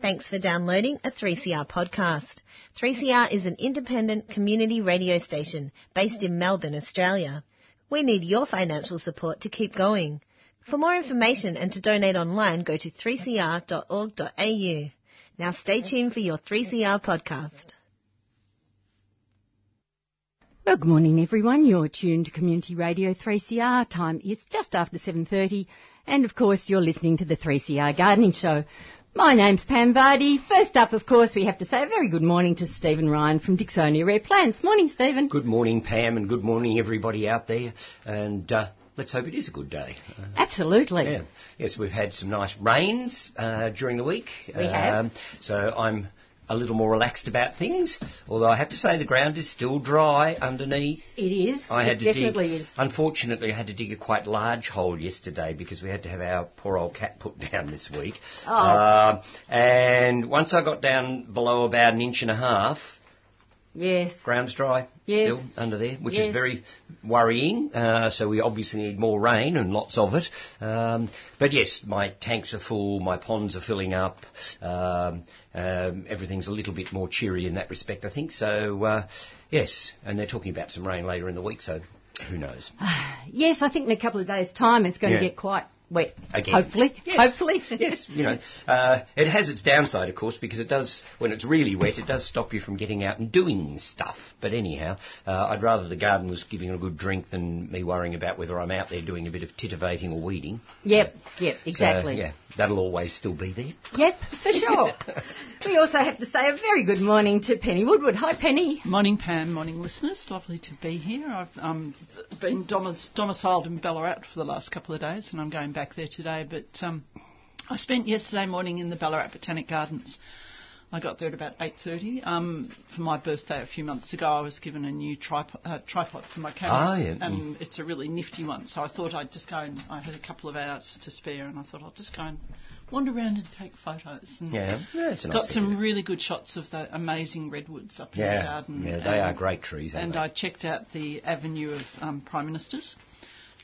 Thanks for downloading a 3CR podcast. 3CR is an independent community radio station based in Melbourne, Australia. We need your financial support to keep going. For more information and to donate online, go to 3cr.org.au. Now stay tuned for your 3CR podcast. Well, good morning everyone. You're tuned to Community Radio 3CR. Time is just after 7.30 and of course you're listening to the 3CR Gardening Show. My name's Pam Vardy. First up, of course, we have to say a very good morning to Stephen Ryan from Dicksonia Rare Plants. Morning, Stephen. Good morning, Pam, and good morning, everybody out there. And uh, let's hope it is a good day. Uh, Absolutely. yeah. Yes, we've had some nice rains uh, during the week. We have. Um, so I'm a little more relaxed about things. Although I have to say the ground is still dry underneath. It is. I had it to definitely dig. is. Unfortunately, I had to dig a quite large hole yesterday because we had to have our poor old cat put down this week. Oh. Um, and once I got down below about an inch and a half, Yes. ground's dry Yes. still under there, which Yes. is very worrying. Uh, so we obviously need more rain and lots of it. Um, but yes, my tanks are full, my ponds are filling up. Um, um, everything's a little bit more cheery in that respect, I think. So uh, yes, and they're talking about some rain later in the week. So who knows? Yes, I think in a couple of days' time it's going Yeah. to get quite wet. Again. Hopefully. Yes. Hopefully. yes, you know, uh, it has its downside, of course, because it does, when it's really wet, it does stop you from getting out and doing stuff. But anyhow, uh, I'd rather the garden was giving a good drink than me worrying about whether I'm out there doing a bit of titivating or weeding. Yep. Yep. So, Exactly. yeah, that'll always still be there. Yep. For sure. we also have to say a very good morning to Penny Woodward. Hi, Penny. Morning, Pam. Morning, listeners. Lovely to be here. I've um, been domic- domiciled in Ballarat for the last couple of days, and I'm going back there today. But um, I spent yesterday morning in the Ballarat Botanic Gardens. I got there at about 8.30. Um, for my birthday a few months ago, I was given a new tripod, uh, tripod for my camera, Ah, yeah. and it's a really nifty one. So I thought I'd just go and I had a couple of hours to spare, and I thought I'll just go and wander around and take photos. And Yeah, yeah nice Got some really good shots of the amazing redwoods up in the garden. yeah, they are great trees, aren't And they? I checked out the avenue of um, prime ministers.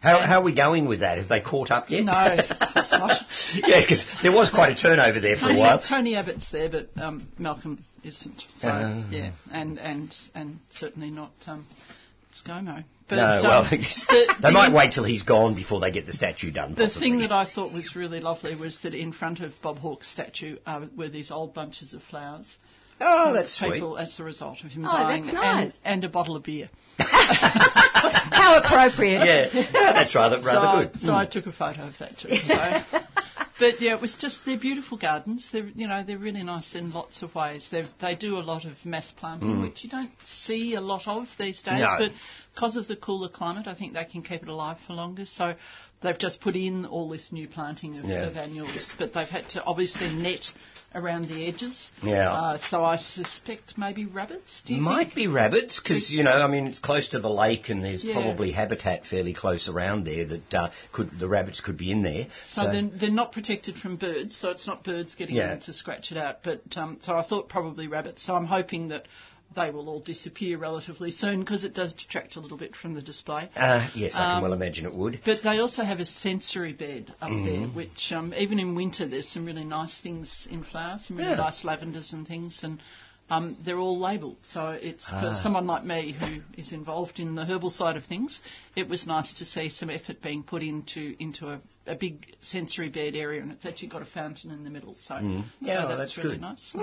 How, how are we going with that? Have they caught up yet? No, it's not. yeah, because there was quite a turnover there for a while. Tony Abbott's there, but um, Malcolm isn't. So Ah. yeah, and and and certainly not um, ScoMo. But, no, um, well, the- they the- might wait till he's gone before they get the statue done. The possibly. thing that I thought was really lovely was that in front of Bob Hawke's statue uh, were these old bunches of flowers. Oh, that's sweet. As a result of him Oh, dying, that's nice. and, and a bottle of beer. How appropriate. Yeah, that's rather so, rather I, good. so I mm. took a photo of that too. So. but yeah, it was just they're beautiful gardens. They're you know they're really nice in lots of ways. They they do a lot of mass planting, which you don't see a lot of these days. Mm. No. But because of the cooler climate, I think they can keep it alive for longer. So they've just put in all this new planting of, Yeah. of annuals, but they've had to obviously net around the edges. Yeah. Uh, so I suspect maybe rabbits. Do you Might think? be rabbits because you know I mean it's close to the lake and there's Yeah. probably habitat fairly close around there that uh, could the rabbits could be in there. So, they're, they're not protected from birds, so it's not birds getting Yeah. in to scratch it out. But um, so I thought probably rabbits. So I'm hoping that they will all disappear relatively soon because it does detract a little bit from the display. uh, yes, I can um, well imagine it would. But they also have a sensory bed up Mm-hmm. there, which um, even in winter there's some really nice things in flower, some really Yeah. nice lavenders and things, and um, they're all labelled. So it's for Ah. someone like me who is involved in the herbal side of things. It was nice to see some effort being put into into a, a big sensory bed area, and it's actually got a fountain in the middle. So, Mm. so Yeah, that's, that's really good. nice.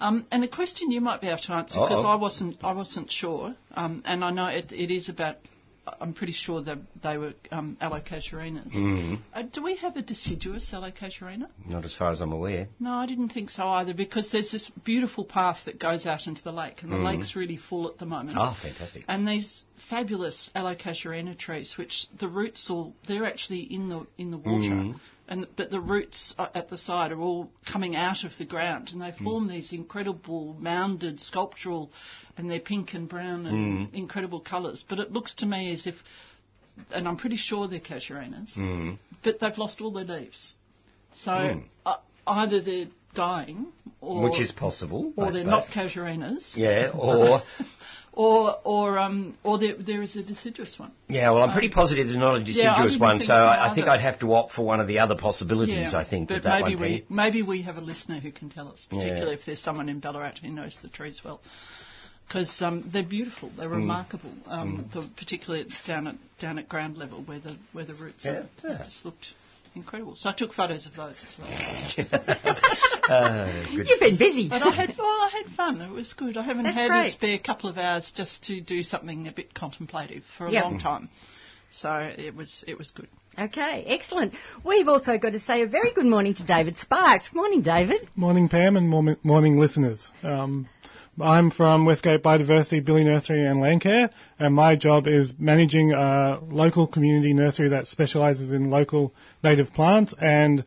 Um, and a question you might be able to answer because I wasn't I wasn't sure, um, and I know it, it is about. I'm pretty sure that they were um, allocasuarinas. Mm-hmm. Uh, do we have a deciduous allocasuarina? Not as far as I'm aware. No, I didn't think so either because there's this beautiful path that goes out into the lake, and the lake's really full at the moment. Oh, fantastic. And these fabulous allocasuarina trees, which the roots all they're actually in the in the water, and but the roots at the side are all coming out of the ground, and they form these incredible mounded sculptural, and they're pink and brown and incredible colours. But it looks to me as if, and I'm pretty sure they're casuarinas, but they've lost all their leaves. So uh, either they're dying, or Which is possible. or I they're suppose. not casuarinas. Yeah, or or or um or there there is a deciduous one. Yeah, well, I'm pretty positive there's not a deciduous didn't one, so I, I think. I'd have to opt for one of the other possibilities. I think but that maybe we maybe we have a listener who can tell us, particularly if there's someone in Ballarat who knows the trees well. Because um, they're beautiful, Mm. they're remarkable. Um, the, particularly down at down at ground level where the where the roots Yeah, are, yeah. It just looked incredible. So I took photos of those as well. Uh. You've been busy. But I had well, I had fun. It was good. I haven't That's had great. a spare couple of hours just to do something a bit contemplative for a Yep. long time. So it was it was good. Okay, excellent. We've also got to say a very good morning to David Sparks. Morning, David. Morning, Pam, and morning, morning listeners. Um, I'm from Westgate Biodiversity, Bili Nursery and Landcare, and my job is managing a local community nursery that specialises in local native plants and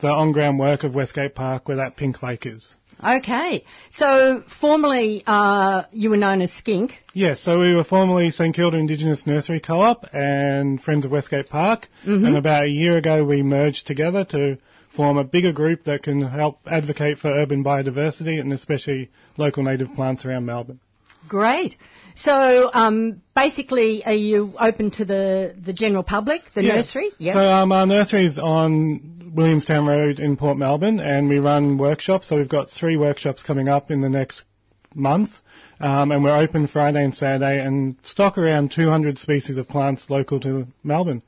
the on-ground work of Westgate Park where that pink lake is. Okay, so formerly uh, you were known as SKINC. Yes, so we were formerly St Kilda Indigenous Nursery Co-op and Friends of Westgate Park, and about a year ago we merged together to form a bigger group that can help advocate for urban biodiversity and especially local native plants around Melbourne. Great. So um, basically, are you open to the, the general public, the Yeah. nursery? So um, our nursery is on Williamstown Road in Port Melbourne, and we run workshops. So we've got three workshops coming up in the next month, um, and we're open Friday and Saturday, and stock around 200 species of plants local to Melbourne.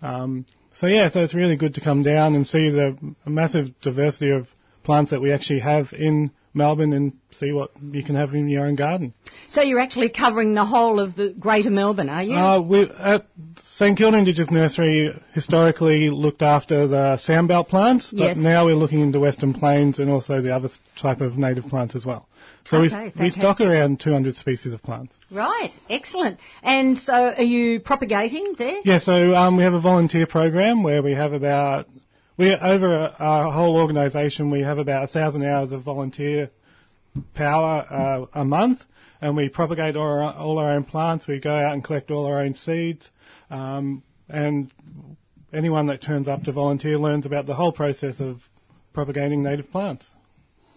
Um, so yeah, so it's really good to come down and see the massive diversity of plants that we actually have in Melbourne and see what you can have in your own garden. So you're actually covering the whole of the Greater Melbourne, are you? Uh, we, at St Kilda Indigenous Nursery historically looked after the sandbelt plants, but Yes. now we're looking into Western Plains and also the other type of native plants as well. So Okay, we, we stock around 200 species of plants. right, excellent. And so are you propagating there? Yeah, so um, we have a volunteer program where we have about we over our whole organisation we have about a thousand hours of volunteer power uh, a month, and we propagate all our, all our own plants. We go out and collect all our own seeds, um, and anyone that turns up to volunteer learns about the whole process of propagating native plants.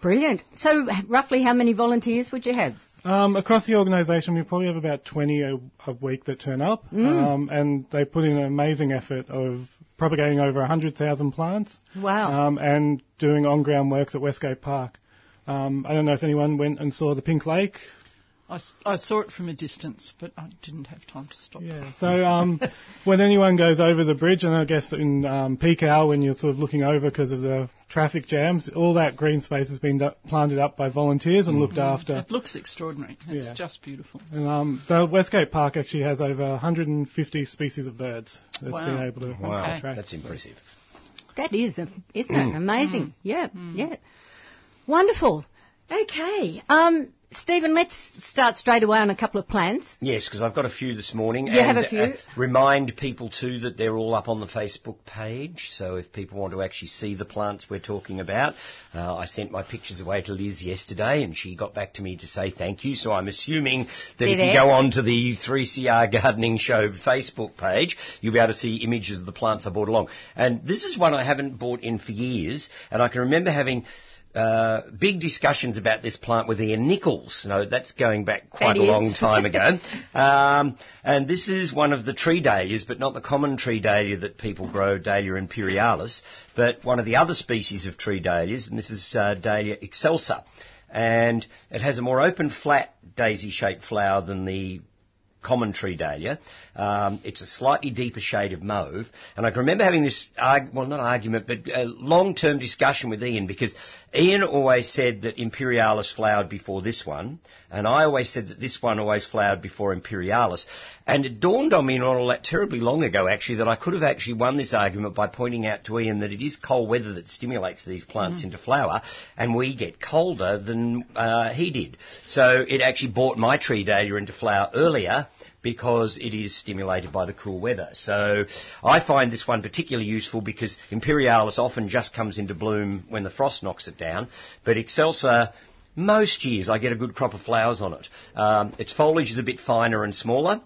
Brilliant. So roughly how many volunteers would you have? Um, across the organisation, we probably have about 20 a, a week that turn up, um, and they put in an amazing effort of propagating over 100,000 plants Wow. um, and doing on-ground works at Westgate Park. Um, I don't know if anyone went and saw the Pink Lake. I, s- I saw it from a distance, but I didn't have time to stop. Yeah. So um, when anyone goes over the bridge, and I guess in um, peak hour when you're sort of looking over because of the traffic jams, all that green space has been d- planted up by volunteers and looked after. It looks extraordinary. It's Yeah. just beautiful. And, um, the Westgate Park actually has over 150 species of birds that's Wow. been able to Wow, attract. that's impressive. That is, a, isn't it? Amazing. Yeah, yeah. Wonderful. Okay. Um, Stephen, let's start straight away on a couple of plans. Yes, because I've got a few this morning. You and, have a few? Uh, remind people too that they're all up on the Facebook page. So if people want to actually see the plants we're talking about, uh, I sent my pictures away to Liz yesterday, and she got back to me to say thank you. So I'm assuming that They're if you go on to the 3CR Gardening Show Facebook page, you'll be able to see images of the plants I brought along. And this is one I haven't bought in for years, and I can remember having. Uh, big discussions about this plant with Ian Nichols. No, that's going back quite a is. long time ago. um, and this is one of the tree dahlias, but not the common tree dahlia that people grow, Dahlia imperialis, but one of the other species of tree dahlias, and this is uh, Dahlia excelsa. And it has a more open, flat, daisy-shaped flower than the common tree dahlia. Um, it's a slightly deeper shade of mauve. And I can remember having this, arg- well, not argument, but a long-term discussion with Ian because Ian always said that Imperialis flowered before this one. And I always said that this one always flowered before Imperialis. And it dawned on me not all that terribly long ago, actually, that I could have actually won this argument by pointing out to Ian that it is cold weather that stimulates these plants into flower, and we get colder than uh, he did. So it actually brought my tree dahlia into flower earlier because it is stimulated by the cool weather. So I find this one particularly useful because Imperialis often just comes into bloom when the frost knocks it down, but Excelsa most years I get a good crop of flowers on it. Um, its foliage is a bit finer and smaller.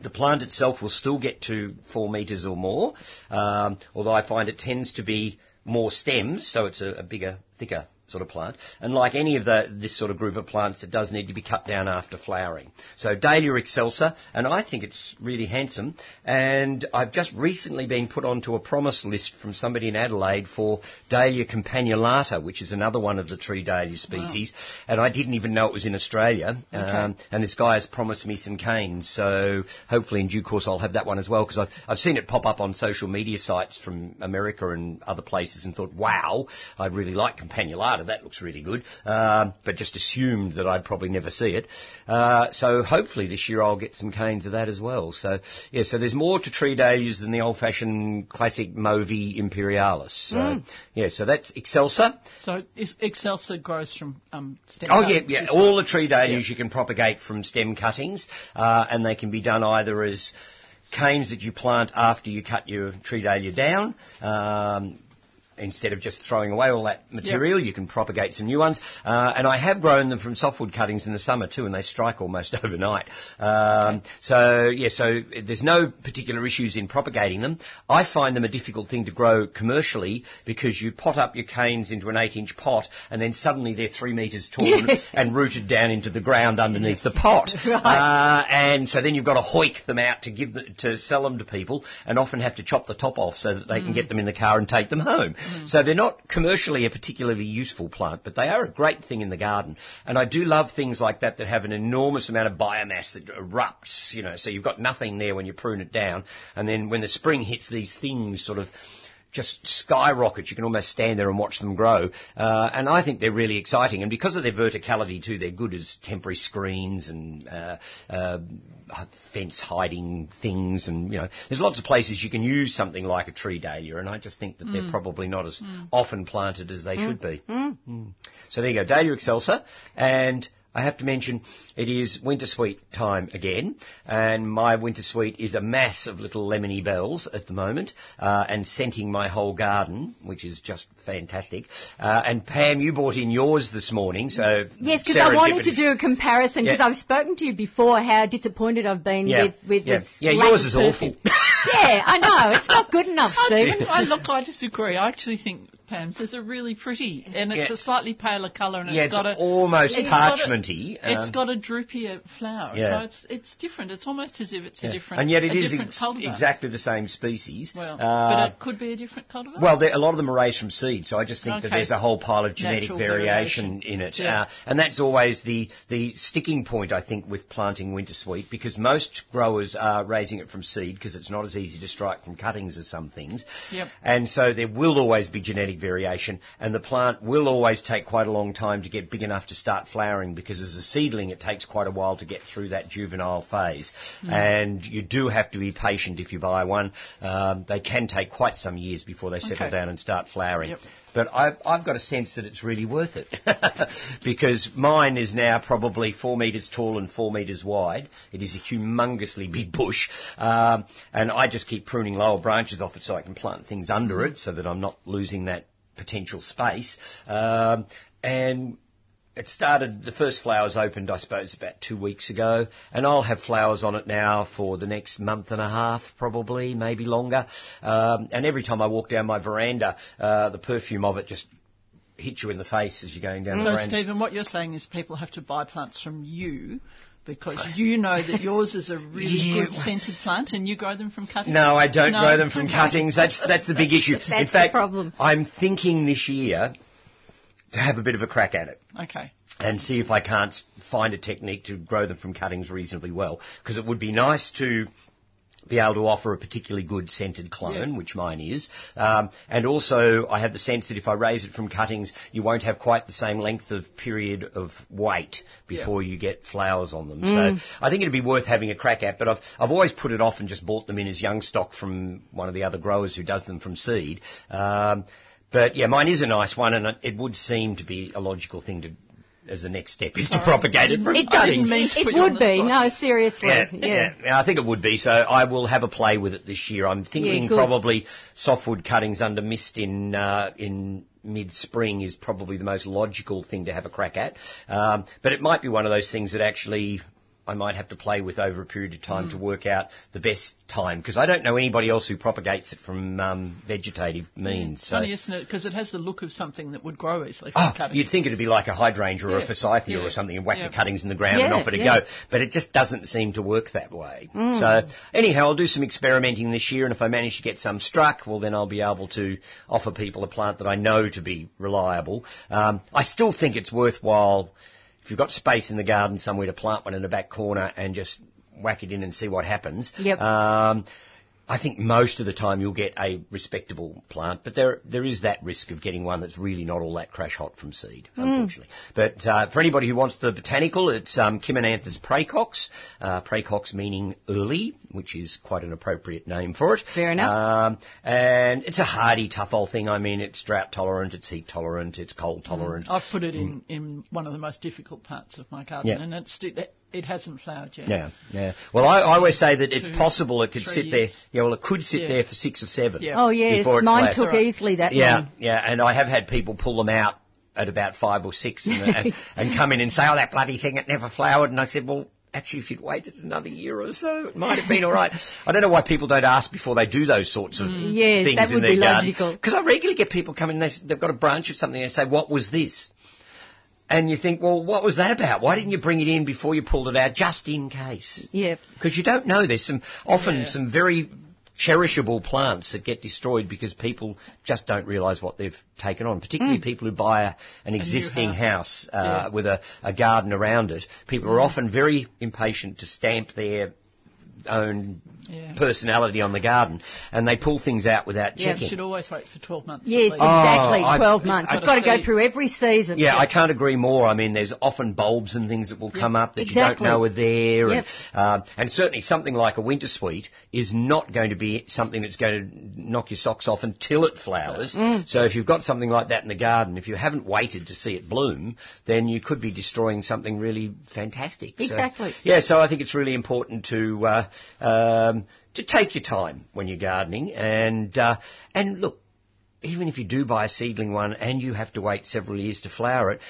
The plant itself will still get to four metres or more, um, although I find it tends to be more stems, so it's a, a bigger, thicker sort of plant. And like any of the, this sort of group of plants, it does need to be cut down after flowering. So Dahlia excelsa, and I think it's really handsome. And I've just recently been put onto a promise list from somebody in Adelaide for Dahlia campanulata, which is another one of the tree dahlia species. And I didn't even know it was in Australia. Um, and this guy has promised me some canes, so hopefully in due course I'll have that one as well because I've, I've seen it pop up on social media sites from America and other places and thought, wow, I'd really like campanulata that looks really good, uh, but just assumed that I'd probably never see it. Uh, so hopefully this year I'll get some canes of that as well. So yeah, so there's more to tree dahlias than the old-fashioned classic Movi imperialis. So yeah, so that's excelsa. So Excelsa grows from um, stem Oh yeah, yeah. All the tree dahlias you can propagate from stem cuttings, uh, and they can be done either as canes that you plant after you cut your tree dahlia down. Um, Instead of just throwing away all that material, you can propagate some new ones. Uh, and I have grown them from softwood cuttings in the summer too, and they strike almost overnight. Um, So yeah, so there's no particular issues in propagating them. I find them a difficult thing to grow commercially because you pot up your canes into an eight-inch pot, and then suddenly they're three metres tall and- Yes. and rooted down into the ground underneath the pot. Right. Uh, and so then you've got to hoik them out to give the, to sell them to people, and often have to chop the top off so that they can get them in the car and take them home. Mm. So they're not commercially a particularly useful plant, but they are a great thing in the garden. And I do love things like that that have an enormous amount of biomass that erupts. You know, so you've got nothing there when you prune it down, and then when the spring hits, these things sort of just skyrocket. You can almost stand there and watch them grow. Uh, and I think they're really exciting. And because of their verticality too, they're good as temporary screens and uh, uh, fence hiding things. And you know, there's lots of places you can use something like a tree dahlia. And I just think that they're probably not as often planted as they should be. Mm. So there you go, Dahlia excelsa, and. I have to mention it is winter sweet time again, and my winter sweet is a mass of little lemony bells at the moment, uh, and scenting my whole garden, which is just fantastic. Uh, and Pam, you brought in yours this morning, so Yes, because I wanted to do a comparison because Yeah. I've spoken to you before how disappointed I've been Yeah, with with yeah. its Yeah, yours of is awful. yeah, I know it's not good enough, Stephen. I look, I disagree. I actually think Pam's is a really pretty, and it's Yeah. a slightly paler colour, and yeah, it's it's got a almost it's got a- parchmenty. It's um, got a droopier flower, Yeah. so it's it's different. It's almost as if it's yeah. a different, and yet it is ex- exactly the same species. Well, Uh, but it could be a different cultivar. Well, there, a lot of them are raised from seed, so I just think that there's a whole pile of genetic variation, variation. in it, Yeah. uh, and that's always the the sticking point I think with planting winter sweet because most growers are raising it from seed because it's not as easy to strike from cuttings as some things, Yep. and so there will always be genetic variation, and the plant will always take quite a long time to get big enough to start flowering because as a seedling it takes quite a while to get through that juvenile phase, Hmm. and you do have to be patient if you buy one. Um, they can take quite some years before they settle Okay. down and start flowering. Yep. But I've, I've got a sense that it's really worth it because mine is now probably four metres tall and four metres wide. It is a humongously big bush, um, and I just keep pruning lower branches off it so I can plant things under it so that I'm not losing that potential space. Um, and it started, the first flowers opened, I suppose, about two weeks ago, and I'll have flowers on it now for the next month and a half, probably, maybe longer. Um, and every time I walk down my veranda, uh, the perfume of it just hits you in the face as you're going down the so, veranda. Stephen, what you're saying is people have to buy plants from you because you know that yours is a really Yeah. good scented plant, and you grow them from cuttings. No, I don't No? grow them from cuttings. That's that's the big issue. in That's the fact, problem. I'm thinking this year to have a bit of a crack at it. Okay. and see if I can't find a technique to grow them from cuttings reasonably well. Because it would be nice to be able to offer a particularly good scented clone, Yeah. which mine is. Um, and also, I have the sense that if I raise it from cuttings, you won't have quite the same length of period of wait before you get flowers on them. So I think it'd be worth having a crack at, but I've, I've always put it off and just bought them in as young stock from one of the other growers who does them from seed. Um, but yeah, mine is a nice one, and it, it would seem to be a logical thing to, as the next step, is to propagate it from It, cuttings. mean to it put you on would be. spot. No, seriously. Yeah, Yeah. yeah, yeah, I think it would be. So I will have a play with it this year. I'm thinking Yeah, probably softwood cuttings under mist in uh, in mid spring is probably the most logical thing to have a crack at. Um, but it might be one of those things that actually I might have to play with over a period of time Mm. to work out the best time because I don't know anybody else who propagates it from um, vegetative means. So. Funny, isn't it? Because it has the look of something that would grow easily from Oh, cutting. you'd think it'd be like a hydrangea or a Yeah, forsythia yeah, or something and whack yeah. the cuttings in the ground and off it yeah. go. But it just doesn't seem to work that way. Mm. So anyhow, I'll do some experimenting this year and if I manage to get some struck, well then I'll be able to offer people a plant that I know to be reliable. Um, I still think it's worthwhile if you've got space in the garden somewhere to plant one in the back corner and just whack it in and see what happens. Yep. Um, I think most of the time you'll get a respectable plant, but there there is that risk of getting one that's really not all that crash hot from seed, Hmm. unfortunately. But uh, for anybody who wants the botanical, it's um, Chimonanthus praecox, uh, praecox meaning early, which is quite an appropriate name for it. Fair enough. Um, and it's a hardy, tough old thing. I mean, it's drought tolerant, it's heat tolerant, it's cold tolerant. I've put it in, in one of the most difficult parts of my garden, Yeah. and it's it, it hasn't flowered yet. Yeah, yeah. Well, I, I always say that it's Two, possible it could sit years. there. Yeah, well, it could sit Yeah. there for six or seven. Yeah. Oh yes, Before it mine flowers. took Right. easily that Yeah, long. yeah, and I have had people pull them out at about five or six and, and, and come in and say, "Oh, that bloody thing, it never flowered." And I said, "Well." Actually, if you'd waited another year or so, it might have been all right. I don't know why people don't ask before they do those sorts of mm. Yes, things that in would their be garden. logical. Because I regularly get people coming, they, they've got a branch of something, and they say, "What was this?" And you think, "Well, what was that about? Why didn't you bring it in before you pulled it out, just in case?" Yep. Because you don't know. There's some often Yeah. some very cherishable plants that get destroyed because people just don't realise what they've taken on. Particularly people who buy a, an existing house, house. uh, Yeah. with a, a garden around it. People are often very impatient to stamp their own Yeah. personality on the garden, and they pull things out without You checking. should always wait for 12 months. Yes, exactly. Oh, I- Twelve months. I- You've got to go through every season. Yeah, I can't agree more. I mean, there's often bulbs and things that will come up that exactly. you don't know are there. Yep. And, um, and certainly something like a winter sweet is not going to be something that's going to knock your socks off until it flowers. Mm. So if you've got something like that in the garden, if you haven't waited to see it bloom, then you could be destroying something really fantastic. So- Exactly. yeah, so I think it's really important to uh, um, to take your time when you're gardening, and uh, and look, even if you do buy a seedling one and you have to wait several years to flower it,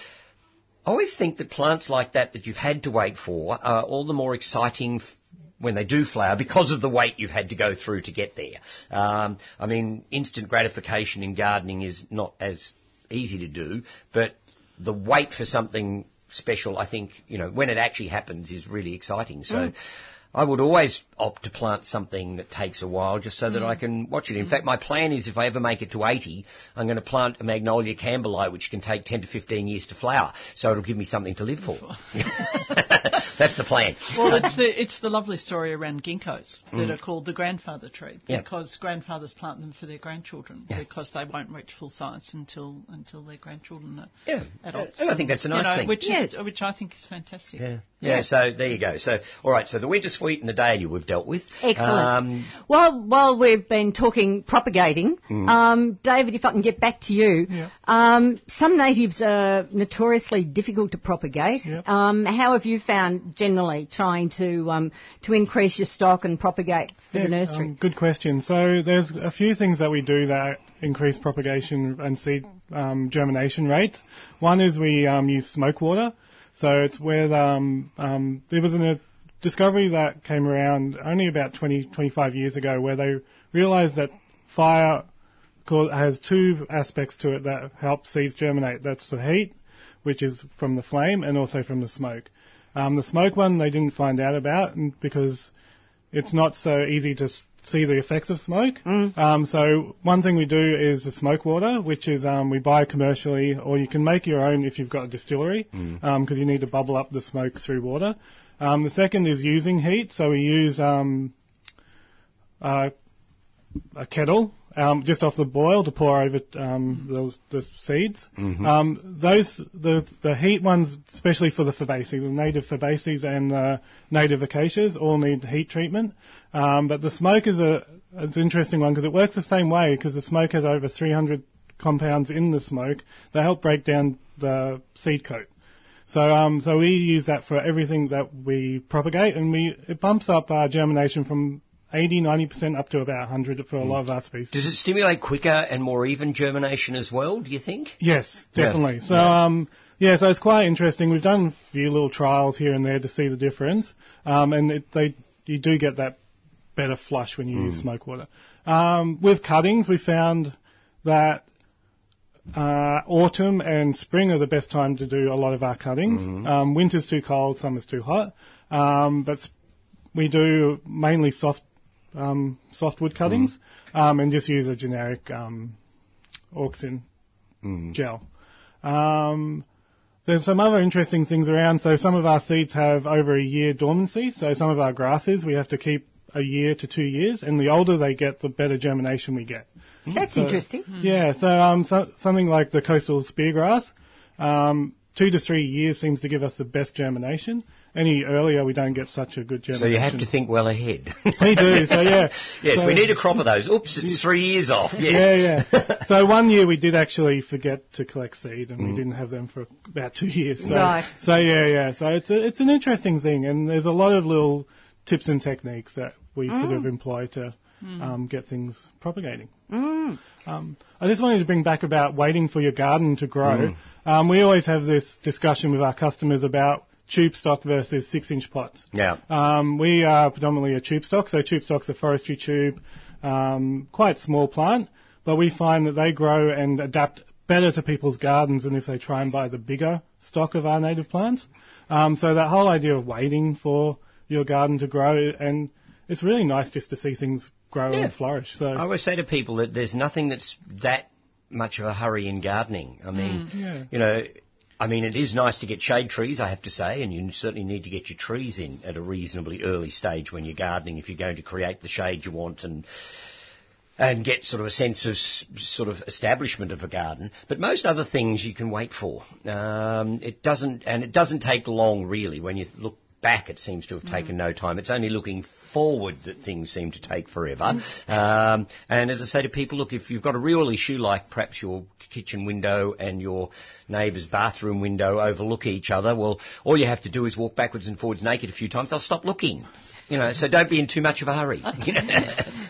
I always think that plants like that that you've had to wait for are all the more exciting f- when they do flower because of the wait you've had to go through to get there. Um, I mean, instant gratification in gardening is not as easy to do, but the wait for something special, I think, you know, when it actually happens is really exciting. So I would always opt to plant something that takes a while just so that I can watch it. In fact, my plan is if I ever make it to 80, I'm going to plant a Magnolia campbellii, which can take 10 to 15 years to flower. So it'll give me something to live for. That's the plan. Well, it's the it's the lovely story around ginkgos that are called the grandfather tree Mm. Yeah. because grandfathers plant them for their grandchildren because they won't reach full size until until their grandchildren are Yeah. adults. And I think that's a You nice know, thing. Which Yes. is which I think is fantastic. Yeah. Yeah. So there you go. So all right. So the winter sweet and the dahlia we've dealt with. Excellent. Um, While while we've been talking propagating, um, David, if I can get back to you, Yeah. um, some natives are notoriously difficult to propagate. Yep. Um, how have you found generally trying to um, to increase your stock and propagate for the nursery? um, good question. So there's a few things that we do that increase propagation and seed um, germination rates. One is we um, use smoke water. So it's with um, um, there was a discovery that came around only about 20, 25 years ago where they realised that fire has two aspects to it that help seeds germinate. That's the heat, which is from the flame, and also from the smoke. Um, the smoke one they didn't find out about because it's not so easy to see the effects of smoke. Um, so one thing we do is the smoke water, which is um, we buy commercially, or you can make your own if you've got a distillery, because you need to bubble up the smoke through water. Um, the second is using heat, so we use um, uh, a kettle um, just off the boil to pour over um, those the seeds. Um, those the the heat ones, especially for the fabaceae, the native fabaceae and the native acacias, all need heat treatment. Um, but the smoke is a it's an interesting one because it works the same way because the smoke has over 300 compounds in the smoke that help break down the seed coat. So, um, so we use that for everything that we propagate, and we it bumps up our germination from 80, 90% up to about 100 for a lot of our species. Does it stimulate quicker and more even germination as well, do you think? Yes, Yeah. definitely. So, um, yeah, so it's quite interesting. We've done a few little trials here and there to see the difference, um, and it, they you do get that better flush when you use smoke water. Um, with cuttings, we found that uh, autumn and spring are the best time to do a lot of our cuttings. Um, winter's too cold, summer's too hot, um, but we do mainly soft um, softwood cuttings um, and just use a generic um, auxin gel. Um, there's some other interesting things around. So some of our seeds have over a year dormancy. So some of our grasses we have to keep a year to two years, and the older they get, the better germination we get. That's So- interesting. Yeah, so um, so, something like the coastal speargrass, um, two to three years seems to give us the best germination. Any earlier, we don't get such a good general. So you have to think well ahead. We do, so yeah. yes, So- we need a crop of those. Oops, it's three years off. Yeah, Yes. yeah. so one year we did actually forget to collect seed, and Mm. we didn't have them for about two years. So, Right. So yeah, yeah. So it's a, it's an interesting thing, and there's a lot of little tips and techniques that we sort Mm. of employ to um, get things propagating. Um, I just wanted to bring back about waiting for your garden to grow. Mm. Um, we always have this discussion with our customers about tube stock versus six inch pots. Yeah. Um, we are predominantly a tube stock, so tube stock's a forestry tube, um, quite small plant, but we find that they grow and adapt better to people's gardens than if they try and buy the bigger stock of our native plants. Um, so that whole idea of waiting for your garden to grow, and it's really nice just to see things grow Yeah. and flourish. So I always say to people that there's nothing that's that much of a hurry in gardening. I mean, Yeah. you know, I mean, it is nice to get shade trees, I have to say, and you certainly need to get your trees in at a reasonably early stage when you're gardening if you're going to create the shade you want and and get sort of a sense of sort of establishment of a garden. But most other things you can wait for. Um, it doesn't, and it doesn't take long really. When you look back, it seems to have taken no time. It's only looking forward that things seem to take forever. Um, and as I say to people, look, if you've got a real issue like perhaps your kitchen window and your neighbour's bathroom window overlook each other, well, all you have to do is walk backwards and forwards naked a few times. They'll stop looking. You know, so don't be in too much of a hurry.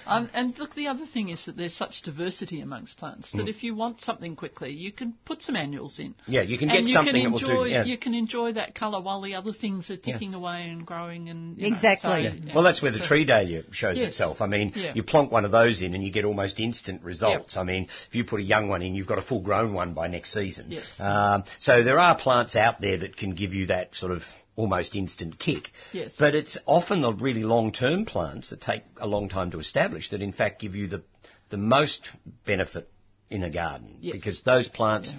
Um, and look, the other thing is that there's such diversity amongst plants Mm. that if you want something quickly, you can put some annuals in. Yeah, you can and get you something can that will enjoy, do. Yeah. You can enjoy that colour while the other things are ticking away and growing and you know, Exactly. so, Yeah. yeah. Well, that's where the So- tree dahlia shows Yes. itself. I mean, Yeah. you plonk one of those in and you get almost instant results. I mean, if you put a young one in, you've got a full-grown one by next season. Yes. Um, so there are plants out there that can give you that sort of almost instant kick. Yes. But it's often the really long-term plants that take a long time to establish that in fact give you the, the most benefit in a garden. Yes. Because those plants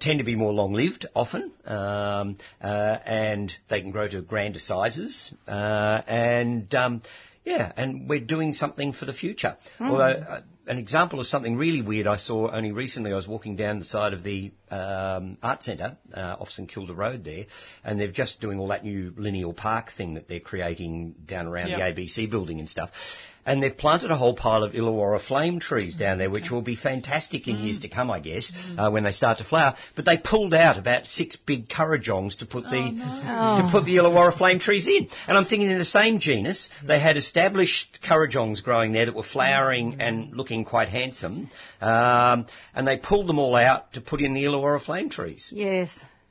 tend to be more long-lived often, um, uh, and they can grow to grander sizes, uh, and um, yeah, and we're doing something for the future. Although uh, an example of something really weird I saw only recently, I was walking down the side of the um, art centre uh, off St Kilda Road there, and they're just doing all that new lineal park thing that they're creating down around Yeah. the ABC building and stuff. And they've planted a whole pile of Illawarra flame trees down there, which will be fantastic in years to come, I guess, uh, when they start to flower. But they pulled out about six big currajongs to put the to put the Illawarra flame trees in. And I'm thinking in the same genus, they had established currajongs growing there that were flowering and looking quite handsome, um, and they pulled them all out to put in the Illawarra flame trees. Yes.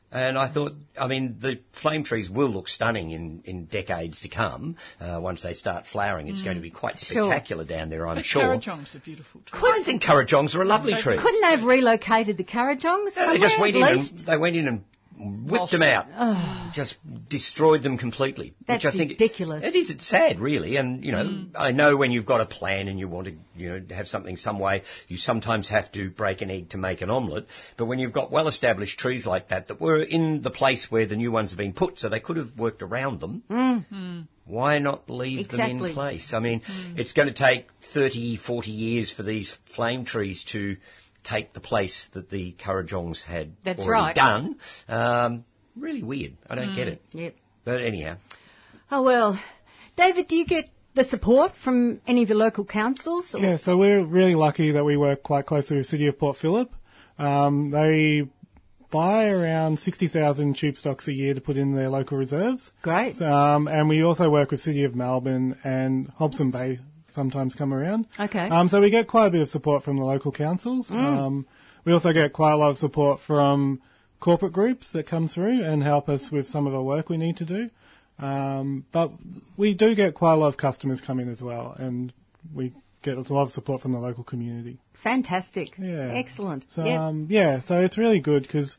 And I thought, I mean, the flame trees will look stunning in, in decades to come. Uh, once they start flowering, it's going to be quite Sure. spectacular down there, I'm But sure. Currajongs are beautiful too. I think currajongs are a lovely tree. Couldn't they have relocated the Currajongs? No, they just went in and they went in and whipped Lost them it. out, just destroyed them completely. That's which I think ridiculous. It is. It's sad, really. And you know, I know when you've got a plan and you want to, you know, have something some way, you sometimes have to break an egg to make an omelette. But when you've got well-established trees like that that were in the place where the new ones have been put, so they could have worked around them. Mm. Why not leave them in place? I mean, it's going to take 30, 40 years for these flame trees to take the place that the Currajongs had That's already right. done. Um, really weird. I don't get it. Yep. But anyhow, Oh well, David, do you get the support from any of your local councils? or- Yeah, so we're really lucky that we work quite closely with the City of Port Phillip. Um, they buy around 60,000 tube stocks a year to put in their local reserves. Great. Um, and we also work with City of Melbourne and Hobson Bay sometimes come around. Okay. Um, so we get quite a bit of support from the local councils. Um, we also get quite a lot of support from corporate groups that come through and help us with some of the work we need to do. Um, but we do get quite a lot of customers coming as well, and we get a lot of support from the local community. Fantastic. Yeah. Excellent. So Yep. um, yeah, so it's really good because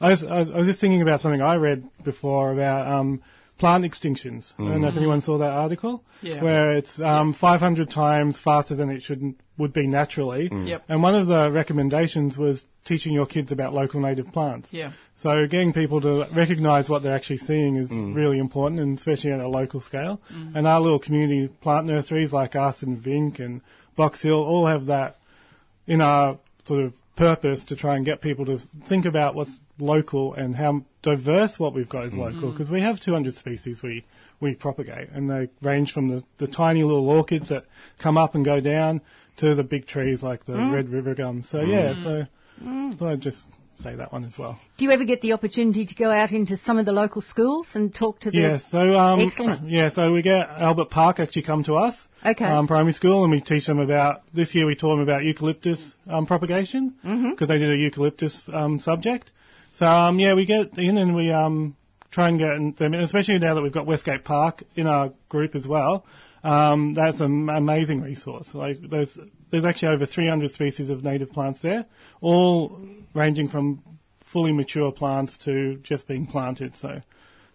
I was, I was I was just thinking about something I read before about um, plant extinctions. I don't know if mm. anyone saw that article Yeah. where it's um, 500 times faster than it should would be naturally. Mm. Yep. And one of the recommendations was teaching your kids about local native plants. Yeah. So getting people to recognise what they're actually seeing is mm. really important, and especially at a local scale. And our little community plant nurseries like us and VINC and Box Hill all have that in our sort of purpose to try and get people to think about what's local and how diverse what we've got is mm-hmm. local because we have 200 species we we propagate and they range from the, the tiny little orchids that come up and go down to the big trees like the mm. red river gum. So yeah, mm. so mm. so I'd just say that one as well. Do you ever get the opportunity to go out into some of the local schools and talk to the? Yeah, so um, Excellent. Yeah, so we get Albert Park actually come to us, Okay. um, primary school, and we teach them about. This year we taught them about eucalyptus um, propagation because they did a eucalyptus um, subject. So um, yeah, we get in and we um, try and get them, especially now that we've got Westgate Park in our group as well. Um, that's an amazing resource. Like there's there's actually over 300 species of native plants there, all ranging from fully mature plants to just being planted. So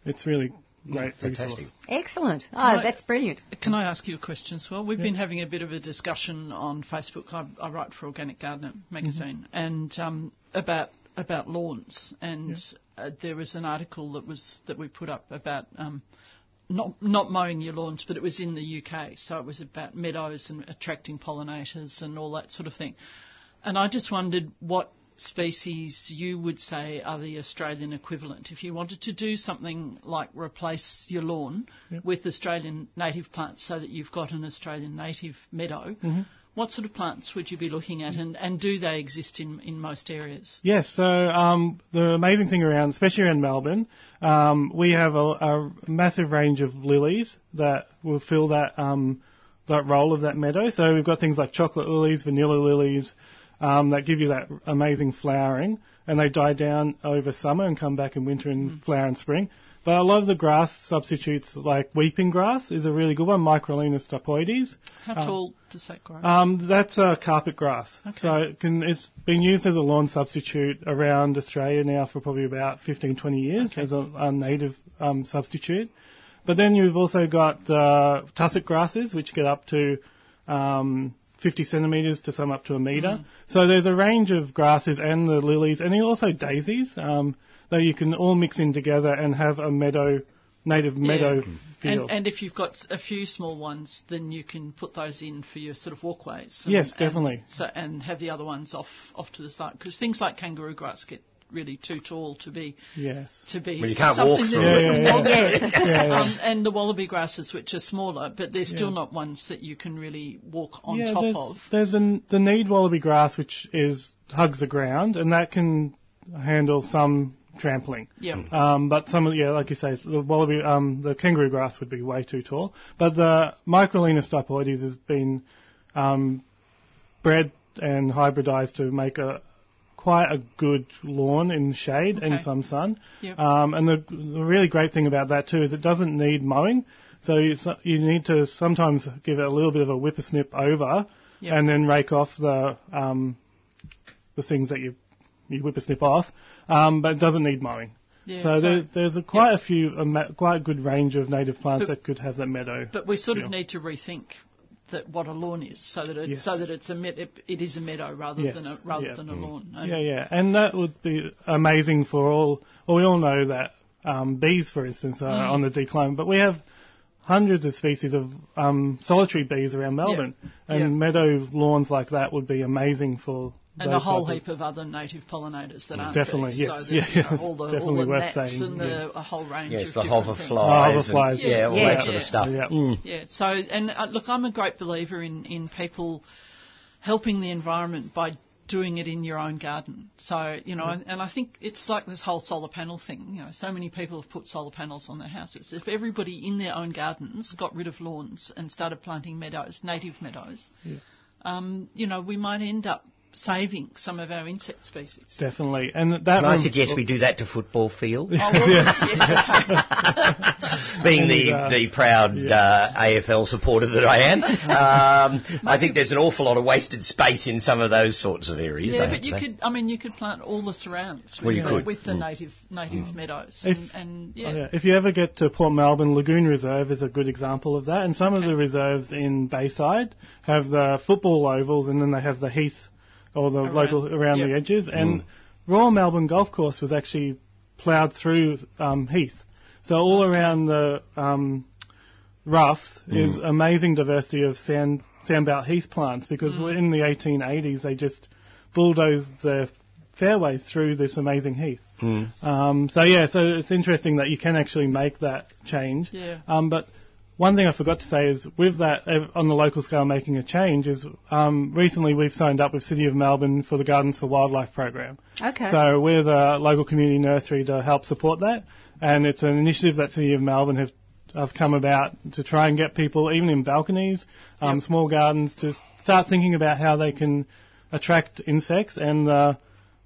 it's really great Fantastic. resource. Excellent. Oh, Right. that's brilliant. Can I ask you a question as well? We've been having a bit of a discussion on Facebook. I, I write for Organic Gardener magazine, and um, about about lawns. And uh, there was an article that was that we put up about um, not not mowing your lawns, but it was in the UK, so it was about meadows and attracting pollinators and all that sort of thing. And I just wondered what species you would say are the Australian equivalent. If you wanted to do something like replace your lawn with Australian native plants so that you've got an Australian native meadow, mm-hmm. What sort of plants would you be looking at and, and do they exist in, in most areas? Yes, so um, the amazing thing around, especially around Melbourne, um, we have a, a massive range of lilies that will fill that um, that role of that meadow. So we've got things like chocolate lilies, vanilla lilies, um, that give you that amazing flowering, and they die down over summer and come back in winter and flower in spring. But a lot of the grass substitutes, like weeping grass, is a really good one, Microlaena stipoides. How tall does that grow? Um, that's uh, carpet grass. So it can, it's been used as a lawn substitute around Australia now for probably about 15, 20 years as a, a native um, substitute. But then you've also got the tussock grasses, which get up to um, 50 centimetres to some up to a metre. So there's a range of grasses and the lilies, and also daisies, um, that you can all mix in together and have a meadow, native meadow feel. and, and if you've got a few small ones, then you can put those in for your sort of walkways. and- Yes, and definitely. so and have the other ones off off to the side because things like kangaroo grass get really too tall to be yes. to be Well, you can't something walk through you it. Yeah, yeah. Yeah, yeah. Um, and the wallaby grasses, which are smaller, but they're still not ones that you can really walk on yeah, top there's, of. There's the, the need wallaby grass, which is hugs the ground, and that can handle some trampling. Yeah. Um, but some of the, yeah, like you say, the wallaby, um, the kangaroo grass would be way too tall. But the Microlaena stipoides has been um, bred and hybridized to make a quite a good lawn in shade and some sun. Yep. Um, and the, the really great thing about that too is it doesn't need mowing. So you, so- you need to sometimes give it a little bit of a whippersnip over, Yep. and then rake off the um, the things that you you whippersnip off. Um, but it doesn't need mowing. Yeah, so so- there, there's a quite a few, a ma- quite a good range of native plants that could have that meadow. But we sort of need to rethink that what a lawn is, so that it, Yes. so that it's a met, it, it is a meadow rather Yes, than a rather yeah. than a lawn. And- Yeah, yeah, and that would be amazing for all. Well, we all know that um, bees, for instance, are Mm. on the decline, but we have hundreds of species of um, solitary bees around Melbourne, and Yeah. meadow lawns like that would be amazing for. And a whole type of- heap of other native pollinators that aren't Definitely, bees. yes. So that, Yeah, you know, all the, definitely all the worth saying, and the, yes. a whole range Yes, of the different hoverflies. things. Oh, hoverflies, and, yeah, all yeah. that sort of stuff. Yeah. Mm. Yeah. So, and uh, look, I'm a great believer in, in people helping the environment by doing it in your own garden. So, you know, and I think it's like this whole solar panel thing. You know, so many people have put solar panels on their houses. If everybody in their own gardens got rid of lawns and started planting meadows, native meadows, um, you know, we might end up saving some of our insect species. Definitely. And that Can I suggest we do that to football fields? Oh, well, yes, okay. Being the, uh, the proud uh, AFL supporter that I am, um, I think there's an awful lot of wasted space in some of those sorts of areas. Yeah, have but you say. could. I mean, you could plant all the surrounds with, Well, you the, could. with the Mm. native native meadows, If- and, and yeah, Oh, yeah. If you ever get to Port Melbourne, Lagoon Reserve is a good example of that. And some of the reserves in Bayside have the football ovals and then they have the heath or the Around- local around the edges. And Royal Melbourne Golf Course was actually ploughed through um, heath. So all around the um, roughs is amazing diversity of sand sandbelt heath plants because in the 1880s they just bulldozed the fairways through this amazing heath. Um, so yeah, so it's interesting that you can actually make that change. Yeah. Um, but one thing I forgot to say is with that uh, on the local scale making a change is um, recently we've signed up with City of Melbourne for the Gardens for Wildlife program. Okay. So we're the local community nursery to help support that, and it's an initiative that City of Melbourne have have come about to try and get people, even in balconies, um, small gardens, to start thinking about how they can attract insects. And the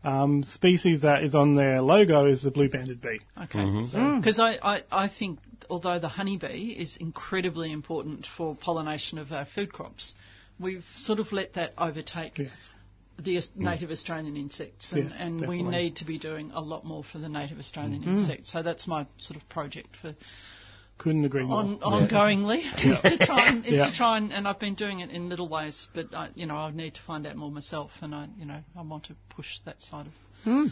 um, species that is on their logo is the blue-banded bee. Okay. Mm-hmm. Because I, I, I think although the honeybee is incredibly important for pollination of our food crops, we've sort of let that overtake Yes. the native Australian insects, and, Yes, and we need to be doing a lot more for the native Australian Mm-hmm. insects. So that's my sort of project for Couldn't agree more. on, ongoingly is to try and is Yeah. to try and, and I've been doing it in little ways, but I, you know I need to find out more myself, and I you know I want to push that side of our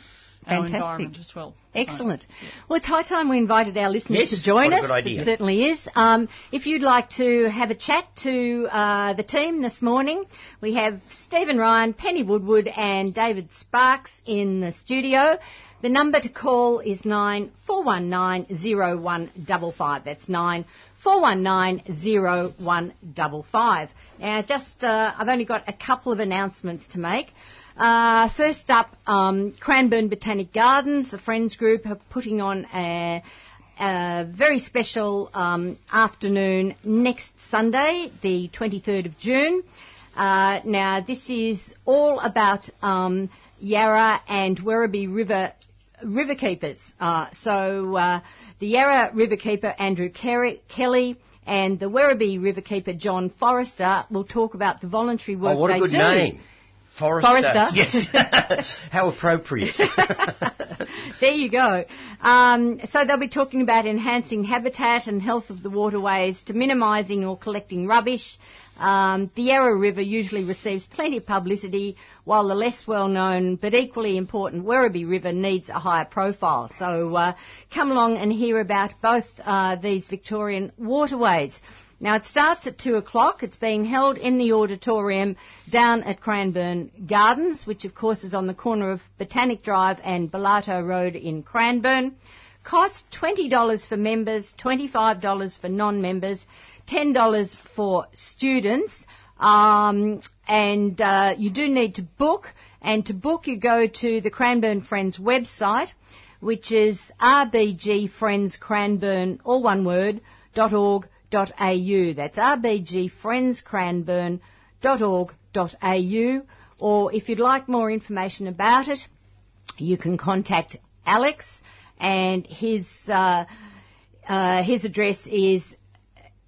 Fantastic. environment as well. Excellent. Well, it's high time we invited our listeners Yes, to join what a us. good idea. It certainly is. Um, if you'd like to have a chat to uh, the team this morning, we have Stephen Ryan, Penny Woodward, and David Sparks in the studio. The number to call is nine four one nine zero one double five. That's nine four one nine zero one double five. Now, just uh, I've only got a couple of announcements to make. Uh, first up, um, Cranbourne Botanic Gardens, the Friends Group, are putting on a, a very special um, afternoon next Sunday, the 23rd of June. Uh, now, this is all about um, Yarra and Werribee River river keepers. Uh, so uh, the Yarra riverkeeper Andrew Kerry, Kelly and the Werribee riverkeeper John Forrester will talk about the voluntary work Oh, what a they good do. name. Forrester. Forrester. Yes. How appropriate. There you go. Um, so they'll be talking about enhancing habitat and health of the waterways to minimising or collecting rubbish. Um, the Yarra River usually receives plenty of publicity, while the less well-known but equally important Werribee River needs a higher profile. So uh, come along and hear about both uh, these Victorian waterways. Now it starts at two o'clock. It's being held in the auditorium down at Cranbourne Gardens, which of course is on the corner of Botanic Drive and Ballarto Road in Cranbourne. Cost $20 for members, $25 for non-members, $10 for students. Um, and uh, you do need to book. And to book, you go to the Cranbourne Friends website, which is rbgfriendscranbourne, all one word, dot org dot au. That's rbgfriendscranbourne.org.au. Or if you'd like more information about it, you can contact Alex, and his uh, uh, his address is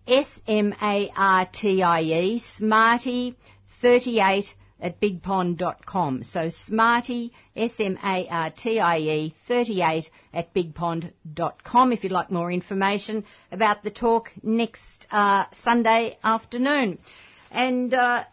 S M A R T I E Smarty thirty eight at bigpond.com. So Smarty S M A R T I E thirty eight at bigpond.com if you'd like more information about the talk next uh, Sunday afternoon. And uh,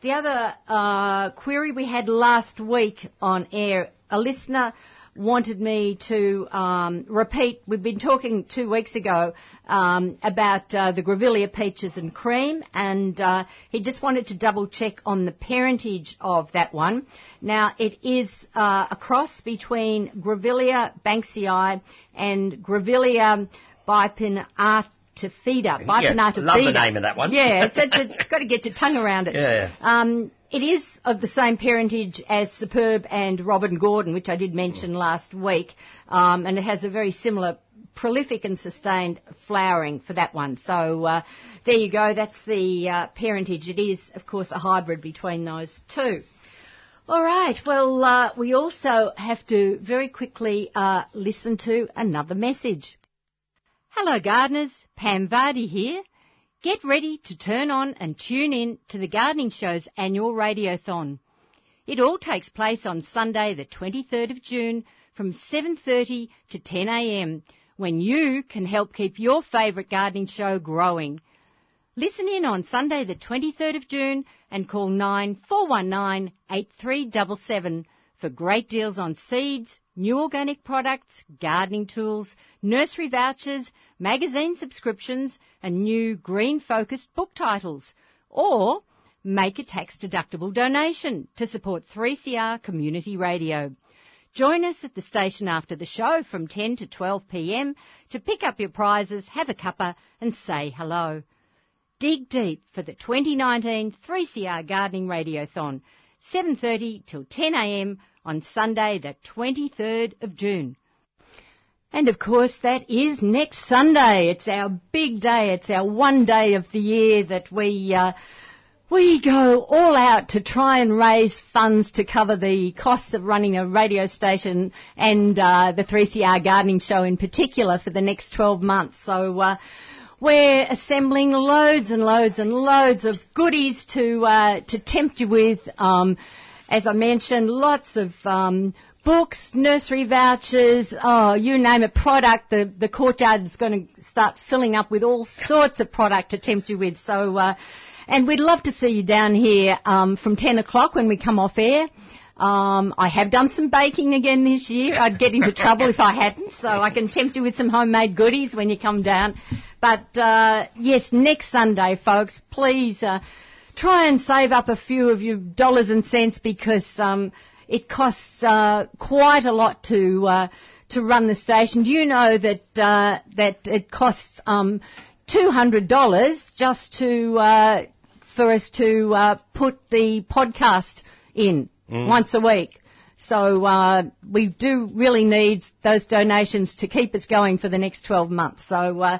the other uh, query we had last week on air, a listener wanted me to um, repeat. We've been talking two weeks ago um, about uh, the Grevillea peaches and cream, and uh, he just wanted to double check on the parentage of that one. Now, it is uh, a cross between Grevillea banksii and Grevillea bipinata Tifida, Yeah, love the name of that one. Yeah, it's, it's, it's got to get your tongue around it. Yeah. Um, it is of the same parentage as Superb and Robyn Gordon, which I did mention last week, um, and it has a very similar prolific and sustained flowering for that one. So uh, there you go. That's the uh, parentage. It is, of course, a hybrid between those two. All right. Well, uh, we also have to very quickly uh, listen to another message. Hello, gardeners. Pam Vardy here. Get ready to turn on and tune in to the Gardening Show's annual radiothon. It all takes place on Sunday, the 23rd of June, from 7:30 to 10 a.m when you can help keep your favourite gardening show growing. Listen in on Sunday the 23rd of June and call 9419 8377 for great deals on seeds, new organic products, gardening tools, nursery vouchers, magazine subscriptions and new green focused book titles. Or make a tax deductible donation to support 3CR Community Radio. Join us at the station after the show from 10 to 12 p.m. to pick up your prizes, have a cuppa and say hello. Dig deep for the 2019 3CR Gardening Radiothon, 7.30 till 10 a.m. on Sunday the 23rd of June. And of course that is next Sunday. It's our big day. It's our one day of the year that we uh, we go all out to try and raise funds to cover the costs of running a radio station and uh, the 3CR gardening show in particular for the next 12 months. So uh, we're assembling loads and loads and loads of goodies to uh, to tempt you with. Um, as I mentioned, lots of um, books, nursery vouchers, oh, you name it, product. The the courtyard is going to start filling up with all sorts of product to tempt you with. So uh, and we'd love to see you down here um, from 10 o'clock when we come off air. Um, I have done some baking again this year. I'd get into trouble if I hadn't, so I can tempt you with some homemade goodies when you come down. But uh, yes, next Sunday, folks, please uh, try and save up a few of your dollars and cents because um, it costs uh, quite a lot to uh, to run the station. Do you know that uh, that it costs um, two hundred dollars just to uh, for us to uh, put the podcast in mm. once a week. So uh, we do really need those donations to keep us going for the next 12 months. So uh,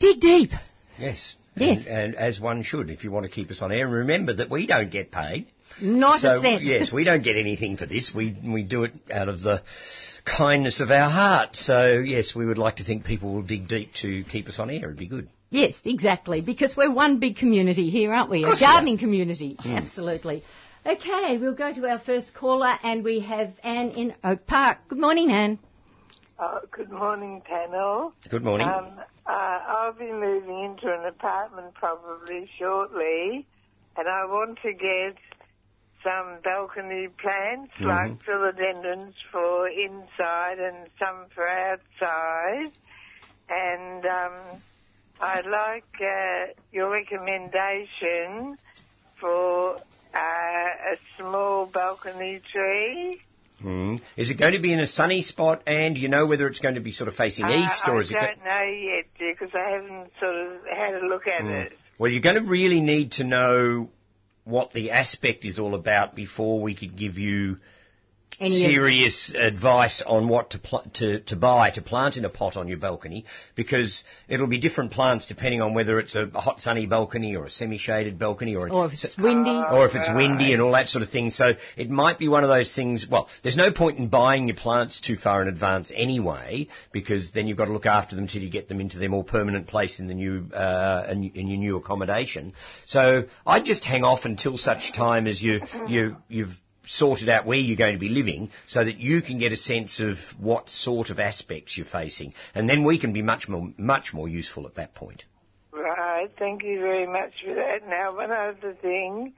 dig deep. Yes. Yes. And, and, as one should if you want to keep us on air. And remember that we don't get paid. Not so, a cent. yes, we don't get anything for this. We, we do it out of the kindness of our heart. So, yes, we would like to think people will dig deep to keep us on air. It'd be good. Yes, exactly, because we're one big community here, aren't we? A gardening community. Mm. Absolutely. Okay, we'll go to our first caller, and we have Anne in Oak Park. Good morning, Anne. Uh, good morning, panel. Good morning. Um, uh, I'll be moving into an apartment probably shortly, and I want to get some balcony plants mm-hmm. like philodendrons for inside and some for outside. And um, I'd like uh, your recommendation for uh, a small balcony tree. Mm. Is it going to be in a sunny spot, and you know whether it's going to be sort of facing uh, east, or I is it? I don't know yet because I haven't sort of had a look at mm. it. Well, you're going to really need to know what the aspect is all about before we could give you any serious advice on what to, pl- to, to buy to plant in a pot on your balcony because it'll be different plants depending on whether it's a, hot sunny balcony or a semi-shaded balcony or, or if it's windy or if it's windy and all that sort of thing. So it might be one of those things. Well, there's no point in buying your plants too far in advance anyway because then you've got to look after them till you get them into their more permanent place in the new uh, in, in your new accommodation. So I'd just hang off until such time as you you you've sorted out where you're going to be living so that you can get a sense of what sort of aspects you're facing. And then we can be much more, much more useful at that point. Right. Thank you very much for that. Now, one other thing.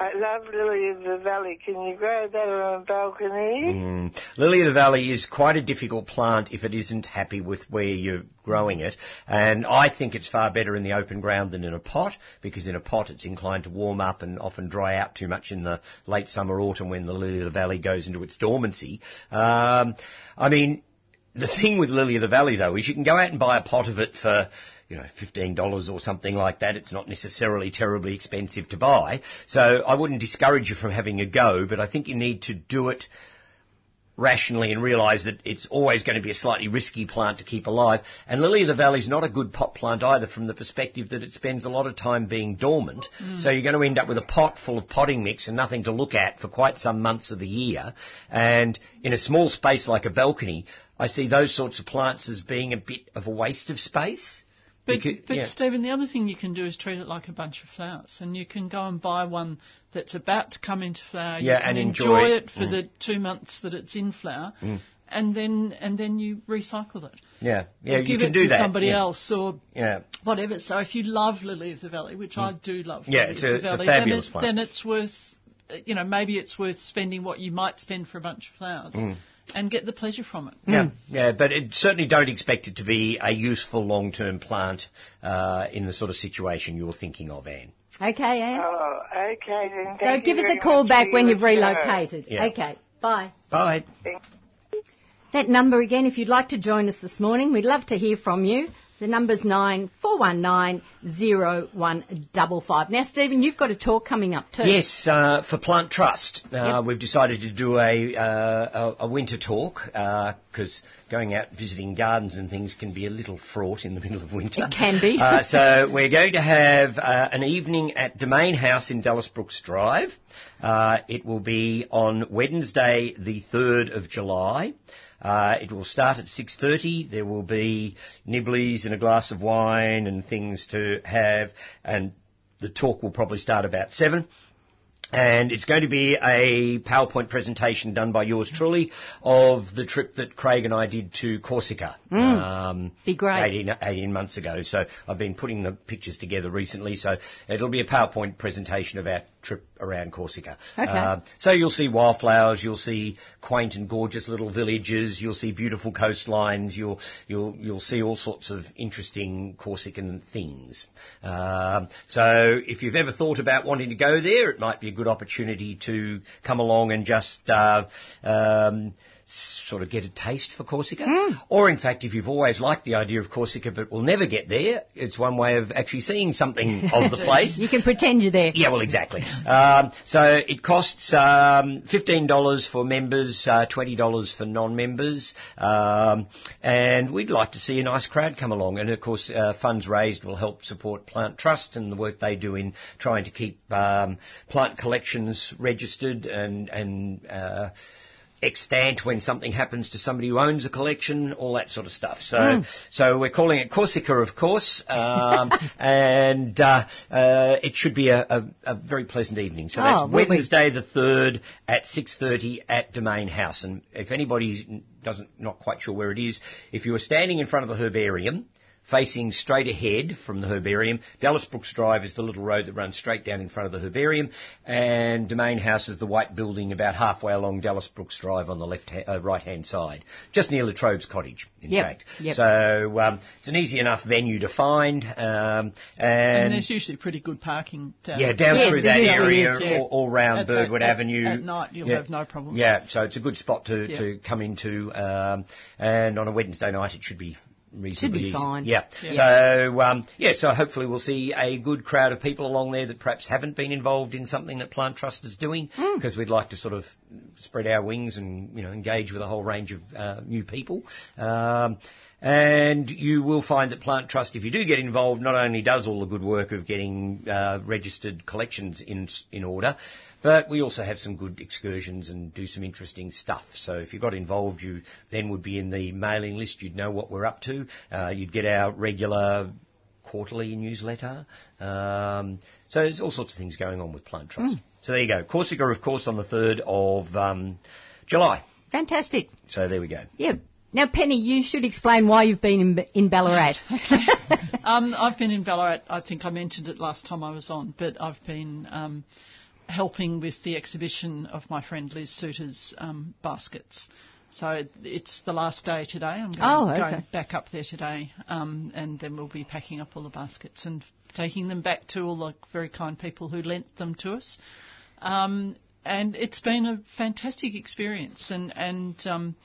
I love Lily of the Valley. Can you grow that on a balcony? Mm. Lily of the Valley is quite a difficult plant if it isn't happy with where you're growing it. And I think it's far better in the open ground than in a pot because in a pot it's inclined to warm up and often dry out too much in the late summer, autumn when the Lily of the Valley goes into its dormancy. Um, I mean, the thing with Lily of the Valley though is you can go out and buy a pot of it for you know, $15 or something like that. It's not necessarily terribly expensive to buy. So I wouldn't discourage you from having a go, but I think you need to do it rationally and realise that it's always going to be a slightly risky plant to keep alive. And Lily of the Valley is not a good pot plant either from the perspective that it spends a lot of time being dormant. Mm. So you're going to end up with a pot full of potting mix and nothing to look at for quite some months of the year. And in a small space like a balcony, I see those sorts of plants as being a bit of a waste of space. But, could, but yeah. Stephen, the other thing you can do is treat it like a bunch of flowers, and you can go and buy one that's about to come into flower. Yeah, and enjoy, enjoy it for mm. the two months that it's in flower, mm. and then and then you recycle it. Yeah, yeah, or you give can it do to that. somebody yeah. else or yeah. whatever. So if you love Lily of the Valley, which mm. I do love, yeah, Lily it's of a, the Valley, it's a fabulous then, it, one. then it's worth, you know, maybe it's worth spending what you might spend for a bunch of flowers and get the pleasure from it. Yeah, mm. yeah, but it, certainly don't expect it to be a useful long-term plant uh, in the sort of situation you're thinking of, Anne. Okay, Anne. Oh, okay then. So give us a call back when you've relocated. Yeah. Okay, bye. Bye. That number again, if you'd like to join us this morning, we'd love to hear from you. The number's nine four one nine zero one double five. Now, Stephen, you've got a talk coming up too. Yes, uh, for Plant Trust, uh, yep. we've decided to do a uh, a, a, winter talk because uh, going out visiting gardens and things can be a little fraught in the middle of winter. It can be. Uh, so we're going to have uh, an evening at Domain House in Dallas Brooks Drive. it will be on Wednesday, the third of July. Uh, it will start at 6.30. There will be nibblies and a glass of wine and things to have, and the talk will probably start about 7 and it's going to be a PowerPoint presentation done by yours truly of the trip that Craig and I did to Corsica. Mm, um, be great. 18, 18, months ago. So I've been putting the pictures together recently. So it'll be a PowerPoint presentation of our trip around Corsica. Okay. Uh, so you'll see wildflowers, you'll see quaint and gorgeous little villages, you'll see beautiful coastlines, you'll you'll you'll see all sorts of interesting Corsican things. Um, so if you've ever thought about wanting to go there, it might be a good opportunity to come along and just uh, um, sort of get a taste for Corsica. Mm. Or in fact, if you've always liked the idea of Corsica but will never get there, it's one way of actually seeing something of the place. you can pretend you're there. Yeah, well, exactly. um, so it costs um, $15 for members, uh, $20 for non-members, um, and we'd like to see a nice crowd come along. And of course, uh, funds raised will help support Plant Trust and the work they do in trying to keep um, plant collections registered and and uh, extant when something happens to somebody who owns a collection, all that sort of stuff. So, mm. so we're calling it Corsica, of course, um, and uh, uh, it should be a, a, a, very pleasant evening. So oh, that's Wednesday the third at six thirty at Domain House. And if anybody doesn't not quite sure where it is, if you are standing in front of the herbarium facing straight ahead from the herbarium. Dallas Brooks Drive is the little road that runs straight down in front of the herbarium, and Domain House is the white building about halfway along Dallas Brooks Drive on the left ha- uh, right hand side, just near Latrobe's cottage, in yep. fact. Yep. So um, it's an easy enough venue to find, um, and, and, there's usually pretty good parking down. Yeah, down yes, through that is, area, yeah. all, all round at, Birdwood at, Avenue. At, night, you'll yeah. have no problem. Yeah, so it's a good spot to, yeah. to come into, um, and on a Wednesday night it should be reasonably Should be fine. Yeah. Yeah. So um, yeah, so hopefully we'll see a good crowd of people along there that perhaps haven't been involved in something that Plant Trust is doing, because we'd like to sort of spread our wings and you know engage with a whole range of uh, new people. Um, and you will find that Plant Trust, if you do get involved, not only does all the good work of getting uh, registered collections in in order, but we also have some good excursions and do some interesting stuff. So if you got involved, you then would be in the mailing list. You'd know what we're up to. Uh, you'd get our regular quarterly newsletter. Um, so there's all sorts of things going on with Plant Trust. Mm. So there you go. Corsica, of course, on the 3rd of um, July. Fantastic. So there we go. Yeah. Now, Penny, you should explain why you've been in, in Ballarat. um, I've been in Ballarat. I think I mentioned it last time I was on, but I've been um, helping with the exhibition of my friend Liz Suter's um, baskets. So it's the last day today. I'm going, Oh, okay. going back up there today, um, and then we'll be packing up all the baskets and taking them back to all the very kind people who lent them to us. Um, and it's been a fantastic experience, and and um,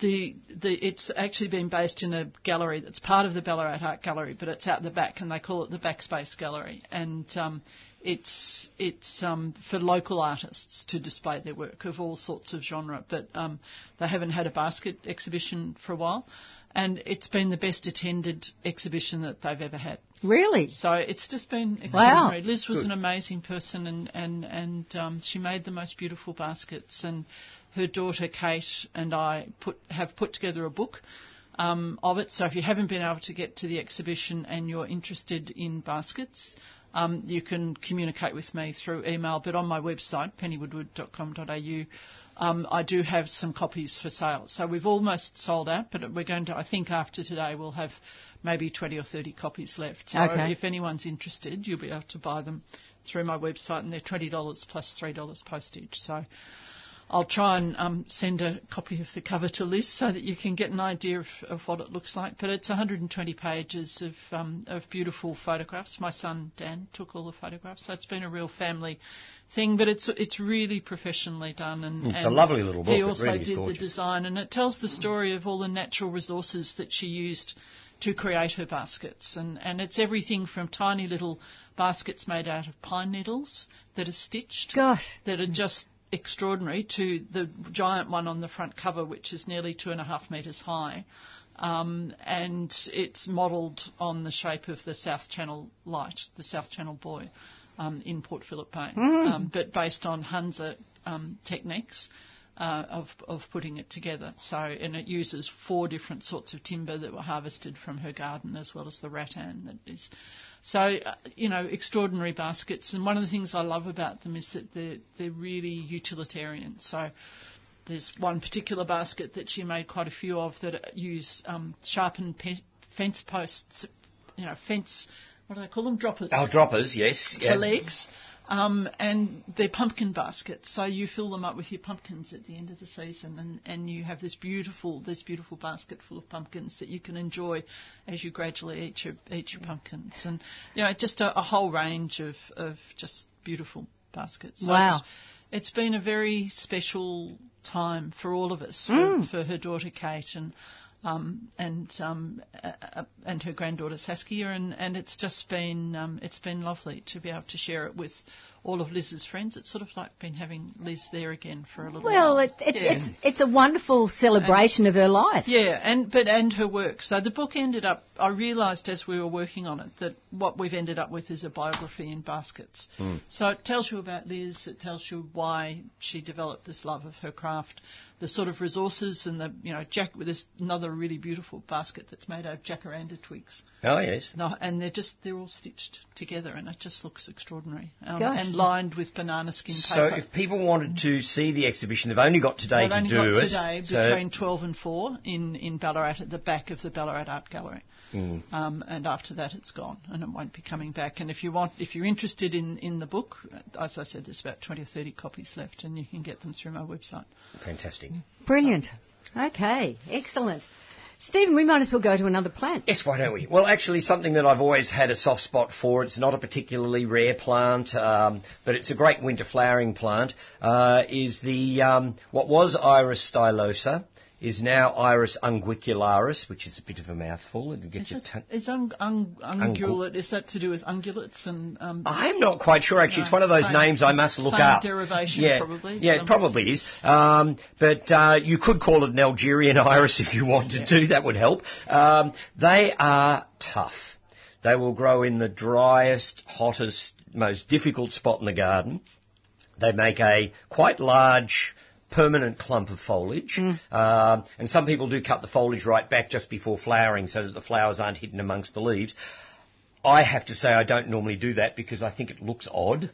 the the it's actually been based in a gallery that's part of the Ballarat Art Gallery, but it's out the back, and they call it the Backspace Gallery, and um, it's it's um, for local artists to display their work of all sorts of genre, but um, they haven't had a basket exhibition for a while, and it's been the best attended exhibition that they've ever had. Really? So it's just been Wow. extraordinary. Liz was an amazing person, and and and um, she made the most beautiful baskets. And her daughter Kate and I put have put together a book um, of it. So if you haven't been able to get to the exhibition and you're interested in baskets. Um, you can communicate with me through email, but on my website, pennywoodward.com.au, um, I do have some copies for sale. So we've almost sold out, but we're going to, I think after today, we'll have maybe 20 or 30 copies left. So Okay. if anyone's interested, you'll be able to buy them through my website, and they're $20 plus $3 postage. So I'll try and um, send a copy of the cover to Liz so that you can get an idea of, of what it looks like. But it's 120 pages of, um, of beautiful photographs. My son Dan took all the photographs, so it's been a real family thing. But it's it's really professionally done, and It's a lovely little book. He also really did the design, and it tells the story of all the natural resources that she used to create her baskets. And, and it's everything from tiny little baskets made out of pine needles that are stitched Gosh. that are just extraordinary to the giant one on the front cover, which is nearly two and a half metres high. Um, and it's modelled on the shape of the South Channel light, the South Channel buoy um, in Port Phillip Bay, um, but based on Hunza um, techniques. Uh, of of putting it together. So and it uses four different sorts of timber that were harvested from her garden, as well as the rattan that is. So uh, you know, extraordinary baskets. And one of the things I love about them is that they're they're really utilitarian. So there's one particular basket that she made quite a few of that use um, sharpened pe- fence posts, you know, fence. What do they call them? Droppers Oh, droppers, yes. for yeah. legs. Um, and they're pumpkin baskets, so you fill them up with your pumpkins at the end of the season, and, and you have this beautiful this beautiful basket full of pumpkins that you can enjoy as you gradually eat your eat your pumpkins, and you know just a, a whole range of, of just beautiful baskets. So Wow. It's, it's been a very special time for all of us, for, Mm. for her daughter Kate and um, and um, uh, uh, and her granddaughter Saskia, and, and it's just been um, it's been lovely to be able to share it with all of Liz's friends. It's sort of like been having Liz there again for a little Well, while. it, it's, Yeah. it's it's a wonderful celebration of her life. Yeah, and but and her work. So the book ended up. I realised as we were working on it that what we've ended up with is a biography in baskets. So it tells you about Liz. It tells you why she developed this love of her craft, the sort of resources, and the you know jack. There's another really beautiful basket that's made out of jacaranda twigs. Oh, yes. No, and they're just they're all stitched together, and it just looks extraordinary. Um, Gosh. and lined with banana skin paper. So if people wanted to see the exhibition, they've only got today They've to only do got it. today So- between 12 and 4 in, in Ballarat at the back of the Ballarat Art Gallery. Mm. Um, and after that, it's gone and it won't be coming back. And if you want, if you're interested in, in the book, as I said, there's about 20 or 30 copies left, and you can get them through my website. Fantastic. Brilliant. Okay, excellent. Stephen, we might as well go to another plant. Yes, why don't we? Well, actually, something that I've always had a soft spot for. It's not a particularly rare plant, um, but it's a great winter flowering plant. Uh, is the um, what was Iris stylosa is now Iris unguicularis, which is a bit of a mouthful. It'll get Is, it, ton- is un, un, ungulate, is that to do with ungulates and um, I'm not quite sure actually. it's one of those same- names I must look same up. derivation, yeah, probably, Yeah, it probably is. Um, but uh, you could call it an Algerian iris if you wanted to. That would help. Um, they are tough. They will grow in the driest, hottest, most difficult spot in the garden. They make a quite large permanent clump of foliage. Um, and some people do cut the foliage right back just before flowering so that the flowers aren't hidden amongst the leaves. I have to say I don't normally do that because I think it looks odd.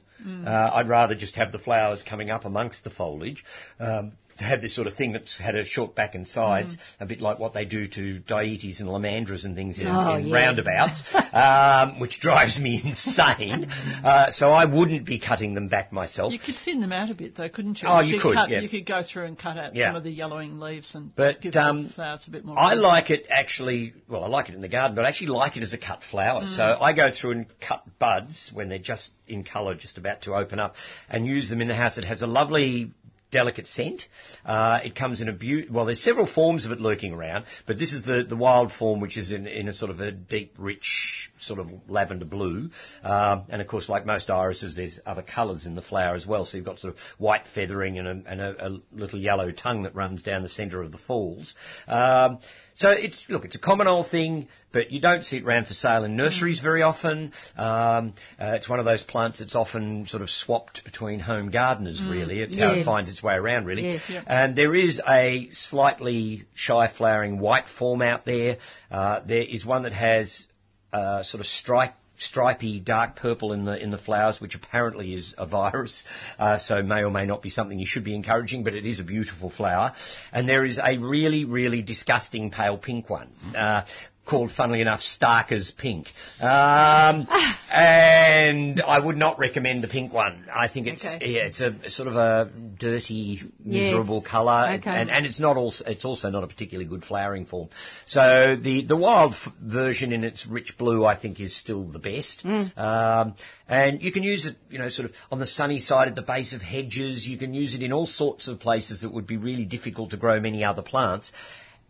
Uh, I'd rather just have the flowers coming up amongst the foliage. Um, to have this sort of thing that's had a short back and sides, a bit like what they do to dietes and lomandras and things in, Oh, in yes. roundabouts, um, which drives me insane. Uh, so I wouldn't be cutting them back myself. You could thin them out a bit, though, couldn't you? Oh, you could, Cut, yeah. You could go through and cut out Yeah. some of the yellowing leaves and But, give um, the flowers a bit more. I colour. like it actually, well, I like it in the garden, but I actually like it as a cut flower. So I go through and cut buds when they're just in colour, just about to open up, and use them in the house. It has a lovely delicate scent. Uh, it comes in a beau- well, there's several forms of it lurking around, but this is the, the wild form, which is in, in a sort of a deep, rich, sort of lavender blue. Um, and of course, like most irises, there's other colours in the flower as well. So you've got sort of white feathering and a, and a, a little yellow tongue that runs down the centre of the falls. Um, so it's look, it's a common old thing, but you don't see it around for sale in nurseries very often. Um, uh, it's one of those plants that's often sort of swapped between home gardeners. Really, it's how it finds its way around. Really, Yes. Yep. and there is a slightly shy flowering white form out there. Uh, there is one that has uh, sort of stripe stripy dark purple in the in the flowers, which apparently is a virus, uh, so may or may not be something you should be encouraging, but it is a beautiful flower. And there is a really really disgusting pale pink one. Uh, Called, funnily enough, Starker's Pink. Um, and I would not recommend the pink one. I think it's Okay. yeah, it's a sort of a dirty, miserable colour, Okay. and, and it's not also it's also not a particularly good flowering form. So the the wild f- version in its rich blue, I think, is still the best. Um, and you can use it, you know, sort of on the sunny side at the base of hedges. You can use it in all sorts of places that would be really difficult to grow many other plants.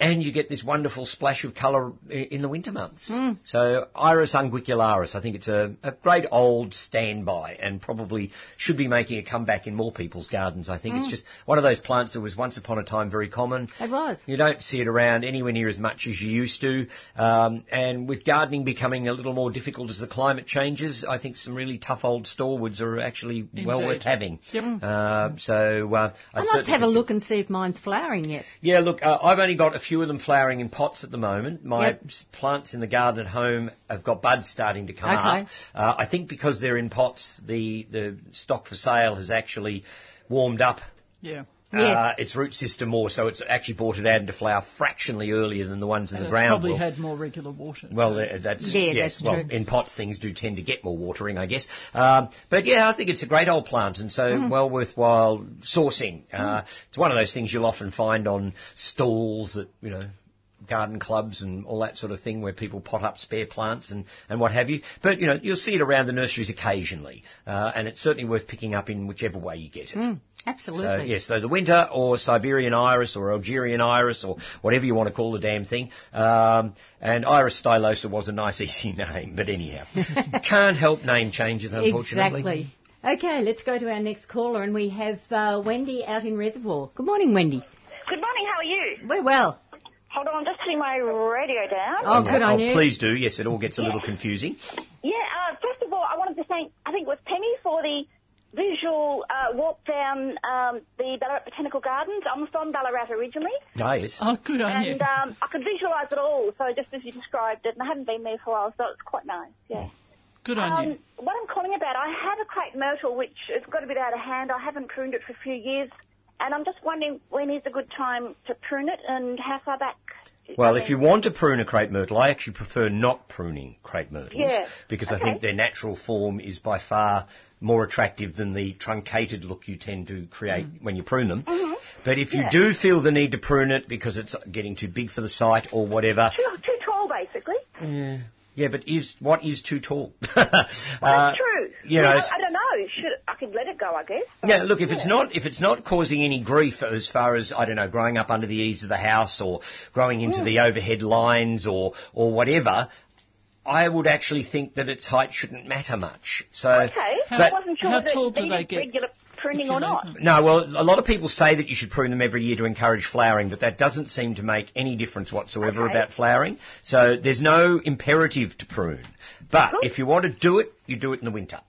And you get this wonderful splash of colour in the winter months. So Iris unguicularis, I think it's a, a great old standby and probably should be making a comeback in more people's gardens. I think it's just one of those plants that was once upon a time very common. It was. You don't see it around anywhere near as much as you used to. Um, and with gardening becoming a little more difficult as the climate changes, I think some really tough old storewoods are actually well worth having. Yep. Uh, so uh, I must have a look and see if mine's flowering yet. yeah, look, uh, I've only got a few of them flowering in pots at the moment. My Yep. plants in the garden at home have got buds starting to come Okay. up. Uh, I think because they're in pots, the, the stock for sale has actually warmed up Yeah. Yes. uh, its root system more, so it's actually brought it out into flower fractionally earlier than the ones in And the it's ground. probably will. had more regular water. Well, uh, that's Yeah, yes. that's well, true. in pots things do tend to get more watering, I guess. Um, but yeah, I think it's a great old plant, and so Mm-hmm. well worthwhile sourcing. Uh, Mm. it's one of those things you'll often find on stalls at you know garden clubs and all that sort of thing where people pot up spare plants and, and what have you. But, you know, you'll see it around the nurseries occasionally. Uh, and it's certainly worth picking up in whichever way you get it. Mm, absolutely. So, yes, so the winter or Siberian iris or Algerian iris or whatever you want to call the damn thing. Um, and Iris stylosa was a nice, easy name, but anyhow. Can't help name changes, unfortunately. Exactly. Okay, let's go to our next caller, and we have uh, Wendy out in Reservoir. Good morning, Wendy. Good morning, how are you? We're well. Hold on, I'm just putting my radio down. Oh, good on oh, you. please do. Yes, it all gets a little confusing. Yeah, uh, first of all, I wanted to thank, I think it was Penny for the visual uh, walk down um, the Ballarat Botanical Gardens. I'm from Ballarat originally, Ah, yes. Oh, good on you. and um, I could visualise it all, so just as you described it, and I haven't been there for a while, so it's quite nice, yeah. Good on you. Um, what I'm calling about, I have a crepe myrtle which has got a bit out of hand. I haven't pruned it for a few years, and I'm just wondering when is a good time to prune it and how far back. Well, if you want to prune a crepe myrtle, I actually prefer not pruning crepe myrtles Yeah, because I think their natural form is by far more attractive than the truncated look you tend to create when you prune them. But if you Mm-hmm. Yeah. do feel the need to prune it because it's getting too big for the site or whatever, Too, too tall, basically. yeah, yeah. But is what is too tall? Well, Uh, that's true. You Well, know, I, I don't know. Should I could let it go, I guess. yeah, look, if it's not if it's not causing any grief as far as I don't know, growing up under the eaves of the house or growing into the overhead lines or or whatever, I would actually think that its height shouldn't matter much. So, Okay, but- I wasn't sure how tall do they get regular pruning if or not. no, well, a lot of people say that you should prune them every year to encourage flowering, but that doesn't seem to make any difference whatsoever Okay. about flowering. So there's no imperative to prune. But Good. if you want to do it, you do it in the winter.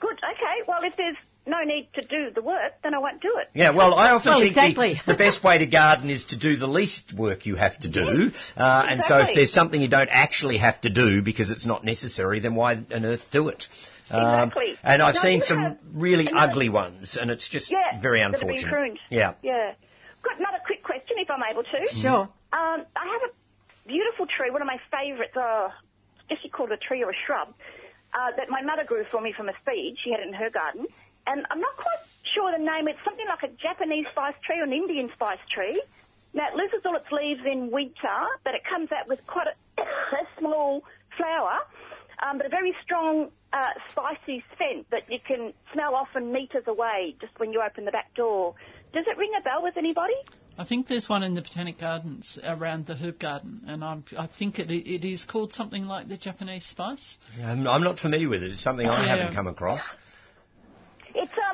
Good. Okay. Well, if there's no need to do the work, then I won't do it. Yeah, well, I often Well, think exactly. the, the best way to garden is to do the least work you have to do. Uh, and so if there's something you don't actually have to do because it's not necessary, then why on earth do it? Um, Exactly. and I've Now, seen some have really another- ugly ones, and it's just Yeah. very that have been unfortunate. pruned. Yeah. Yeah. Got another quick question, if I'm able to. Sure. Um, I have a beautiful tree, one of my favourites. Uh, I guess you call it a tree or a shrub. Uh, that my mother grew for me from a seed. She had it in her garden, and I'm not quite sure the name. It's something like a Japanese spice tree or an Indian spice tree. Now it loses all its leaves in winter, but it comes out with quite a, a small flower, um, but a very strong uh, spicy scent that you can smell often meters away just when you open the back door. Does it ring a bell with anybody? I think there's one in the Botanic Gardens around the herb garden, and I'm, I think it, it is called something like the Japanese spice. I'm, I'm not familiar with it. It's something I Yeah. haven't come across. It's a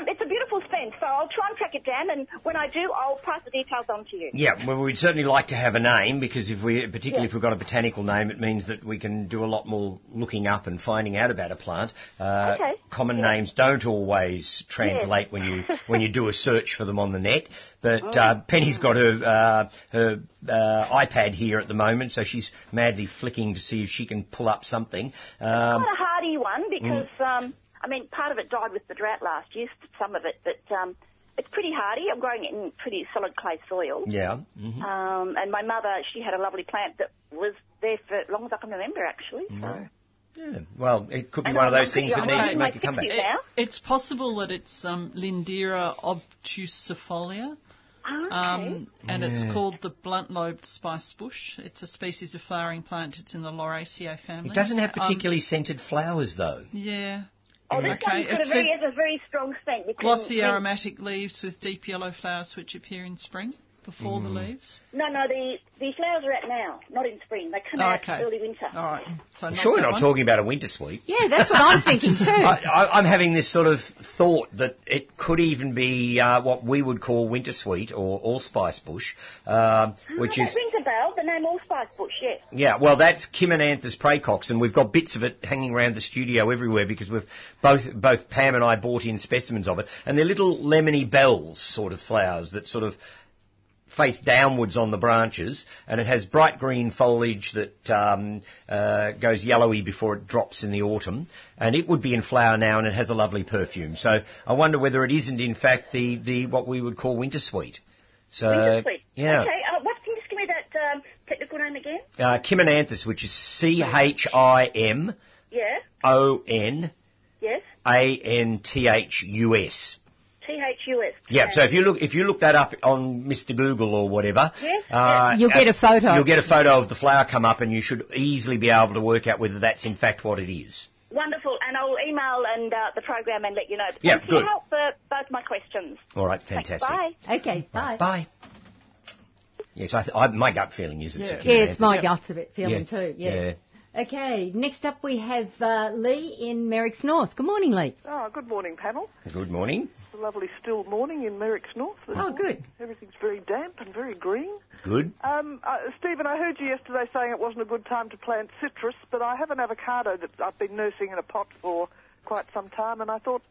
so I'll try and track it down, and when I do, I'll pass the details on to you. Yeah, well, we'd certainly like to have a name because if we, particularly Yeah. if we've got a botanical name, it means that we can do a lot more looking up and finding out about a plant. Uh, Okay. Common names don't always translate when you when you do a search for them on the net. But uh, Penny's got her uh, her uh, iPad here at the moment, so she's madly flicking to see if she can pull up something. Um, Not a hardy one because Mm. um, I mean part of it died with the drought last year, some of it, but um, it's pretty hardy. I'm growing it in pretty solid clay soil. yeah. mhm. Um, and my mother, she had a lovely plant that was there for as long as I can remember, actually. So. Mm. Yeah. Well, it could be And one of I'm those things that needs to make a comeback. 60s now. It's possible that it's um, Lindera obtusiloba. Ah, okay. Um, and Yeah. it's called the blunt-lobed spice bush. It's a species of flowering plant. It's in the Lauraceae family. It doesn't have Um, particularly scented flowers, though. yeah. Oh, this okay, one's got a very, has a very strong scent. Glossy aromatic leaves with deep yellow flowers which appear in spring before Mm. the leaves. No, no, the, the flowers are out now, not in spring. They come Oh, out okay. early winter. All right. So I'm not sure we're not one. talking about a winter sweet. Yeah, that's what I'm thinking too. I, I, I'm having this sort of thought that it could even be uh, what we would call winter sweet or allspice bush, um, which oh, is that rings a bell. The name Allspice Bush, yes. yeah. Well, that's Chimonanthus praecox, and we've got bits of it hanging around the studio everywhere because we've both both Pam and I bought in specimens of it, and they're little lemony bells sort of flowers that sort of face downwards on the branches, and it has bright green foliage that um, uh, goes yellowy before it drops in the autumn. And it would be in flower now, and it has a lovely perfume. So I wonder whether it isn't, in fact, the, the what we would call winter sweet. So Winter sweet. yeah, Okay, uh, what, can you just give me that um, technical name again? uh, Chimonanthus, which is C H I M Yeah, O N yes. A N T H U S. T-H-U-S. Yeah, so if you look if you look that up on Mr Google or whatever, Yes, uh, You'll get a photo. You'll get a photo of the flower come up, and you should easily be able to work out whether that's in fact what it is. Wonderful, and I'll email and uh, the program and let you know. Yeah, Thanks for good. help for both my questions. All right, Thanks, fantastic. Bye. Okay, bye. Bye. Yes, I th- I, my gut feeling is it's Yeah. a Yeah, it's my Chimonanthus. guts feeling Yeah, too. Yeah. yeah. Okay, next up we have uh, Lee in Merricks North. Good morning, Lee. Oh, good morning, panel. Good morning. It's a lovely still morning in Merricks North. Oh, morning. good. Everything's very damp and very green. Good. Um, uh, Stephen, I heard you yesterday saying it wasn't a good time to plant citrus, but I have an avocado that I've been nursing in a pot for quite some time, and I thought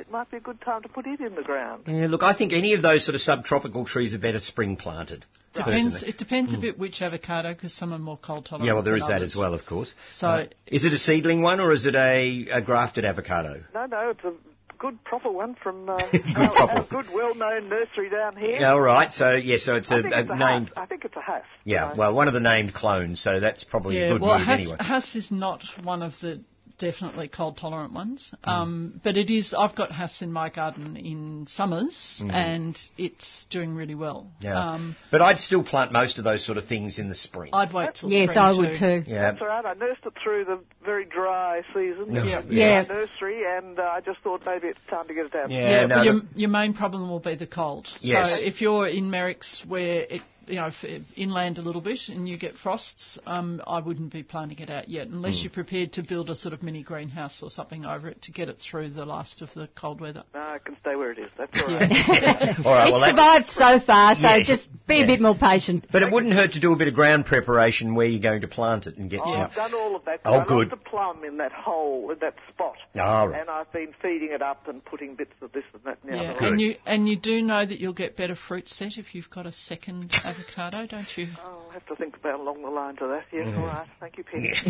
it might be a good time to put it in the ground. Yeah, look, I think any of those sort of subtropical trees are better spring planted. Depends, personally. it depends a bit which avocado because some are more cold tolerant. Yeah, well, there than is that others. as well, of course. So- Uh, is it a seedling one or is it a, a grafted avocado? No, no, it's a good proper one from uh, Good our, proper. our good, well-known nursery down here. Yeah, all right. So, yeah, so it's I a, think a it's a named. Hass. I think it's a Hass. Yeah, Uh, well, one of the named clones, so that's probably a good well, move Hass, anyway. Hass is not one of the definitely cold tolerant ones, Mm. um, but it is. I've got Hass in my garden in summers, Mhm. and it's doing really well. Yeah. Um, but I'd still plant most of those sort of things in the spring. I'd wait till spring. Yes, I would too. Yeah. That's all right. I nursed it through the very dry season. Yeah. in Yeah. the Nursery, and uh, I just thought maybe it's time to get it out. Yeah, Yeah, no, but your, your main problem will be the cold. Yes. So if you're in Merricks where it, you know, inland a little bit and you get frosts, um, I wouldn't be planting it out yet unless Mm. you're prepared to build a sort of mini greenhouse or something over it to get it through the last of the cold weather. No, I can stay where it is. That's all right. all right, it's well, survived so far, so Yeah. just be Yeah. a bit more patient. but it wouldn't hurt to do a bit of ground preparation where you're going to plant it and get Oh, some. I've done all of that. Oh, I good. lost a plum in that hole, in that spot. All right. And I've been feeding it up and putting bits of this and that and the Yeah, other. And you and you do know that you'll get better fruit set if you've got a second avocado, don't you? Oh, I'll have to think about along the lines of that. Yes, all right. Thank you, Penny.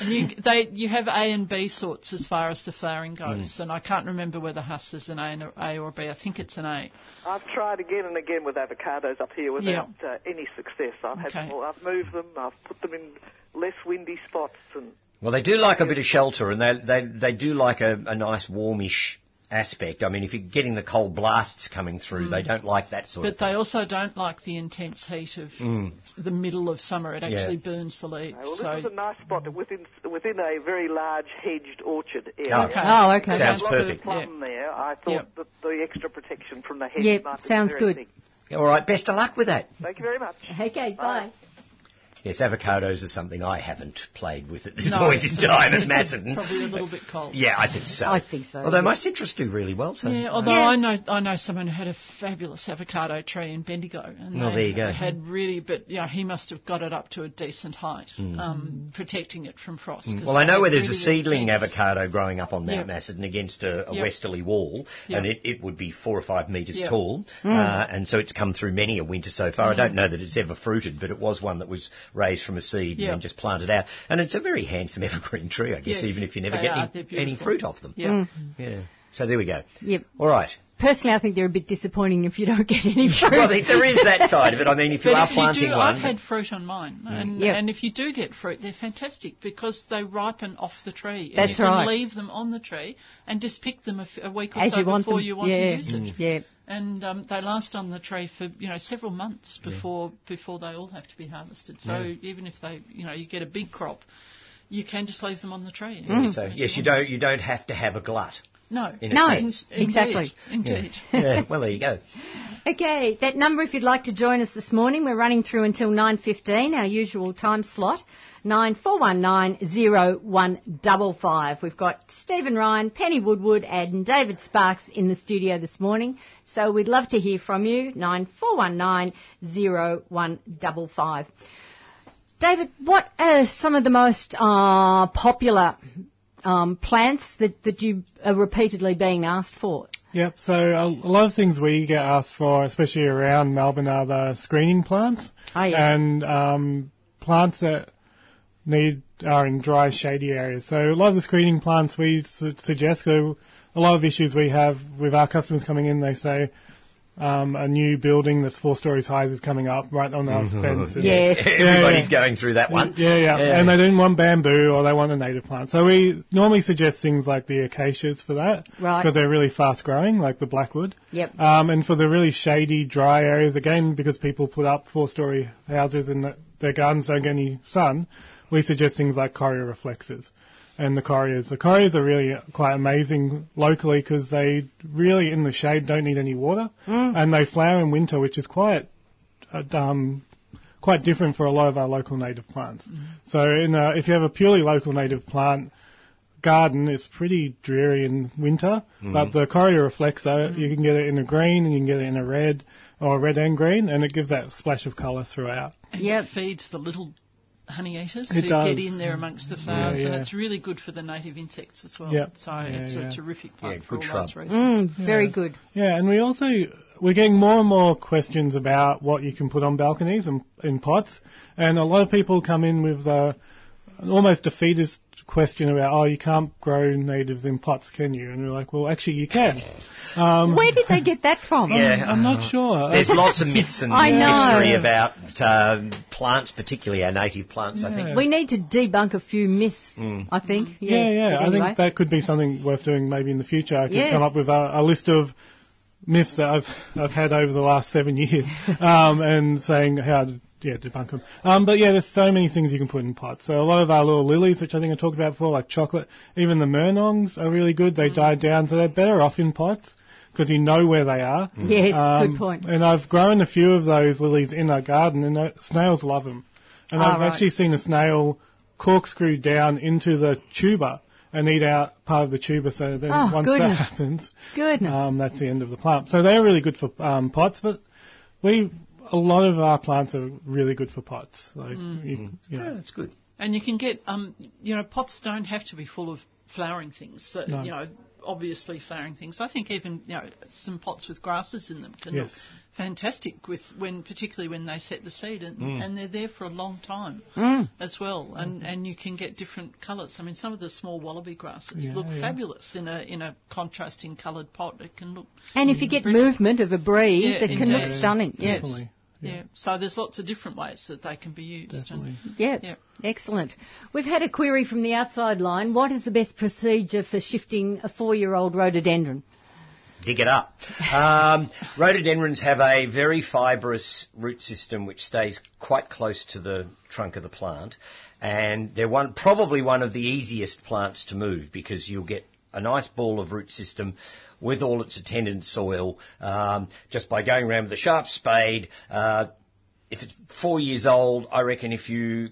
And you, they, you have A and B sorts as far as the flowering goes, Mm. and I can't remember whether Hass is an A, and a, a or a B. I think it's an A. I've tried again and again with avocados up here without uh, any success. I've had Okay. well, I've moved them. I've put them in less windy spots and Well, they do like a bit of shelter, and they they they do like a, a nice warmish aspect. I mean, if you're getting the cold blasts coming through, they mm. don't like that sort But of thing. But they also don't like the intense heat of mm. the middle of summer. It actually burns the leaves. Well, this is a nice spot within within a very large hedged orchard area. Oh, Okay. Oh, okay. Sounds Lots of perfect. plum there. I thought Yep. that the extra protection from the hedge Yep, might be sounds good. interesting. All right, best of luck with that. Thank you very much. Okay, bye. Yes, avocados are something I haven't played with at this No, point in time at it's Macedon. Probably a little bit cold. Yeah, I think so. I think so, Although yeah. my citrus do really well. So Yeah, although Yeah. I know I know someone who had a fabulous avocado tree in Bendigo, and Well, they there you go. had really, but yeah, he must have got it up to a decent height, um, protecting it from frost. Hmm. Well, I know where there's a seedling intense- avocado growing up on Mount Yep. Macedon against a, a Yep. westerly wall, Yep. and it, it would be four or five metres Yep. tall, uh, and so it's come through many a winter so far. I don't know that it's ever fruited, but it was one that was raised from a seed and then just planted out, and it's a very handsome evergreen tree, I guess, Yes, even if you never get are. any, any fruit off them. Yeah. Mm. Yeah. So there we go. Yep. All right. Personally, I think they're a bit disappointing if you don't get any fruit. Well, there- there is that side of it. I mean, if you But are if you planting do, one, I've had fruit on mine, mm. and, Yep. and if you do get fruit, they're fantastic because they ripen off the tree. And That's you can right. leave them on the tree and just pick them a, f- a week or As so you before them. you want yeah. to use it. Mm. Yeah. And um, they last on the tree for you know several months before before they all have to be harvested. So even if they you know you get a big crop, you can just leave them on the tree. so yes, you don't you don't have to have a glut. No, In No, sense. exactly. Indeed. Yeah. Well, there you go. Okay, that number if you'd like to join us this morning, we're running through until 9.15, our usual time slot, 94190155. We've got Stephen Ryan, Penny Woodward and David Sparks in the studio this morning, so we'd love to hear from you, 94190155. David, what are some of the most uh, popular um, plants that, that you are repeatedly being asked for? Yep. So a, lot of things we get asked for, especially around Melbourne, are the screening plants Oh, yeah. and um, plants that need are in dry, shady areas. So a lot of the screening plants we su- suggest. So a lot of issues we have with our customers coming in, they say. Um, a new building that's four stories high is coming up right on our fence. and- Yes. Everybody's yeah. going through that one. Yeah, yeah, Yeah. And they don't want bamboo or they want a native plant. So we normally suggest things like the acacias for that. Right. Because they're really fast growing, like the blackwood. Yep. Um, and for the really shady, dry areas, again, because people put up four-story houses and the, their gardens don't get any sun, we suggest things like Correa reflexa and the correas. The correas are really quite amazing locally because they really, in the shade, don't need any water, and they flower in winter, which is quite uh, um, quite different for a lot of our local native plants. So, in a, if you have a purely local native plant garden, it's pretty dreary in winter. But the Correa reflexa, you can get it in a green and you can get it in a red or red and green, and it gives that splash of colour throughout. And Yep. it feeds the little honey eaters It who does. get in there amongst the flowers, and yeah. it's really good for the native insects as well. Yep. So Yeah, it's yeah. a terrific plant Yeah, for good all those reasons. Mm, very good. Yeah, and we also we're getting more and more questions about what you can put on balconies and in pots, and a lot of people come in with uh, almost defeatist question about, oh, you can't grow natives in pots, can you? And we're like, well, actually, you can. Um, Where did they get that from? Yeah. I'm not sure. There's lots of myths and I know. history about uh, plants, particularly our native plants. I think. We need to debunk a few myths, I think. Yeah, Yes, yeah. but I anyway. think that could be something worth doing maybe in the future. I could Yes. come up with a, a list of myths that I've I've had over the last seven years, um, and saying how to yeah debunk them. Um, but yeah, there's so many things you can put in pots. So a lot of our little lilies, which I think I talked about before, like chocolate, even the murnongs are really good. They die down, so they're better off in pots because you know where they are. Yes, Um, good point. And I've grown a few of those lilies in our garden, and uh, snails love them. And Ah, I've right. actually seen a snail corkscrew down into the tuber and eat out part of the tuber. So then Oh, once goodness. that happens, Goodness. um, that's the end of the plant. So they're really good for um, pots, but we a lot of our plants are really good for pots. Like Mm. you, you know, Yeah, that's good. And you can get, um, you know, pots don't have to be full of flowering things. So, No. You know, obviously flowering things. I think even you know some pots with grasses in them can look fantastic with when, particularly when they set the seed, and, Mm. and they're there for a long time as well. And and you can get different colours. I mean, some of the small wallaby grasses Yeah, look yeah. fabulous in a in a contrasting coloured pot. It can look and if you get movement of a breeze, Yeah, it can look indeed. stunning. Yes. definitely. Yeah. So there's lots of different ways that they can be used. Definitely. And, Yeah. Yeah. Excellent. We've had a query from the outside line. What is the best procedure for shifting a four-year-old rhododendron? dig it up. Um, rhododendrons have a very fibrous root system which stays quite close to the trunk of the plant, and they're one probably one of the easiest plants to move because you'll get a nice ball of root system with all its attendant soil um, just by going around with a sharp spade. Uh, if it's four years old, I reckon if you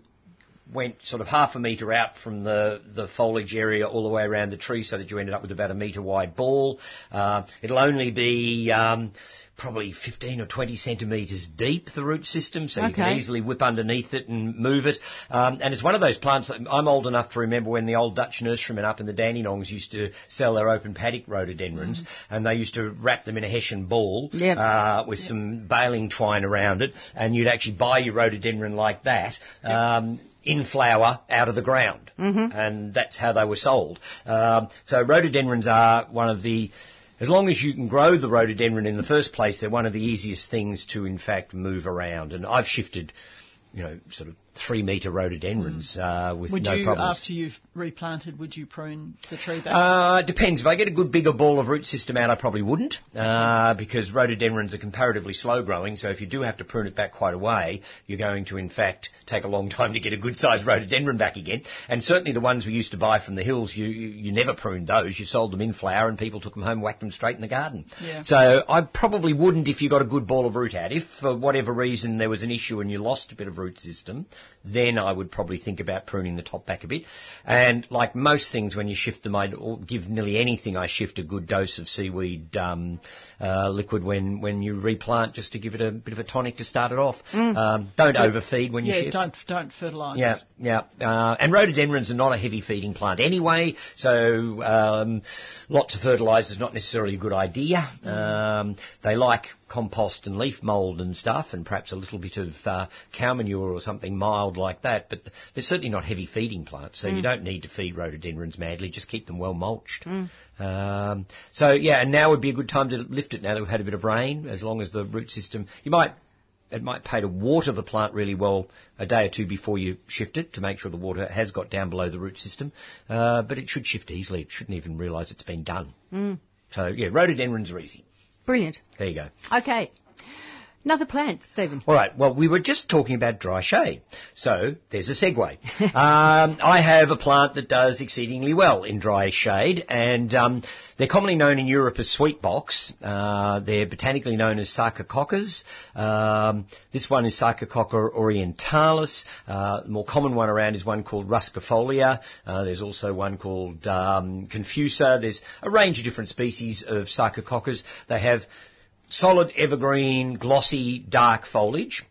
went sort of half a metre out from the, the foliage area all the way around the tree so that you ended up with about a metre wide ball. Uh, it'll only be um, probably 15 or 20 centimetres deep, the root system, so you can easily whip underneath it and move it. Um, and it's one of those plants, that I'm old enough to remember when the old Dutch nurserymen up in the Dandenongs used to sell their open paddock rhododendrons, and they used to wrap them in a hessian ball Yep. uh, with some baling twine around it, and you'd actually buy your rhododendron like that. Um, in flower out of the ground, mm-hmm. and that's how they were sold. Um, so rhododendrons are one of the as long as you can grow the rhododendron in the first place, they're one of the easiest things to, in fact, move around. And I've shifted, you know, sort of three metre rhododendrons uh, with Would no you, problems. after you've replanted, would you prune the tree back? Uh, depends. If I get a good bigger ball of root system out, I probably wouldn't, uh, because rhododendrons are comparatively slow growing. So if you do have to prune it back quite a way, you're going to, in fact, take a long time to get a good sized rhododendron back again. And certainly the ones we used to buy from the hills, you, you, you never pruned those. You sold them in flower, and people took them home, whacked them straight in the garden. Yeah. So I probably wouldn't if you got a good ball of root out. If for whatever reason there was an issue and you lost a bit of root system, then I would probably think about pruning the top back a bit. And like most things, when you shift them, I'd give nearly anything I shift a good dose of seaweed um, uh, liquid when, when you replant, just to give it a bit of a tonic to start it off. Um, don't overfeed when you yeah, shift. don't don't fertilise. Yeah, yeah. Uh, and rhododendrons are not a heavy feeding plant anyway, so um, lots of fertiliser is not necessarily a good idea. Um, they like compost and leaf mould and stuff, and perhaps a little bit of uh, cow manure or something mild like that. But they're certainly not heavy feeding plants, so you don't need to feed rhododendrons madly. Just keep them well mulched. Um, so yeah, and now would be a good time to lift it now that we've had a bit of rain, as long as the root system. You might it might pay to water the plant really well a day or two before you shift it to make sure the water has got down below the root system. Uh, but it should shift easily. It shouldn't even realise it's been done. So yeah, rhododendrons are easy. Brilliant. There you go. Okay. Another plant, Stephen. All right. Well, we were just talking about dry shade, so there's a segue. um, I have a plant that does exceedingly well in dry shade, and um, they're commonly known in Europe as sweet box. Uh, they're botanically known as Sarcococca. Um, this one is Sarcococca orientalis. Uh, the more common one around is one called Ruscifolia. Uh, there's also one called um, Confusa. There's a range of different species of Sarcococca. They have solid evergreen, glossy, dark foliage.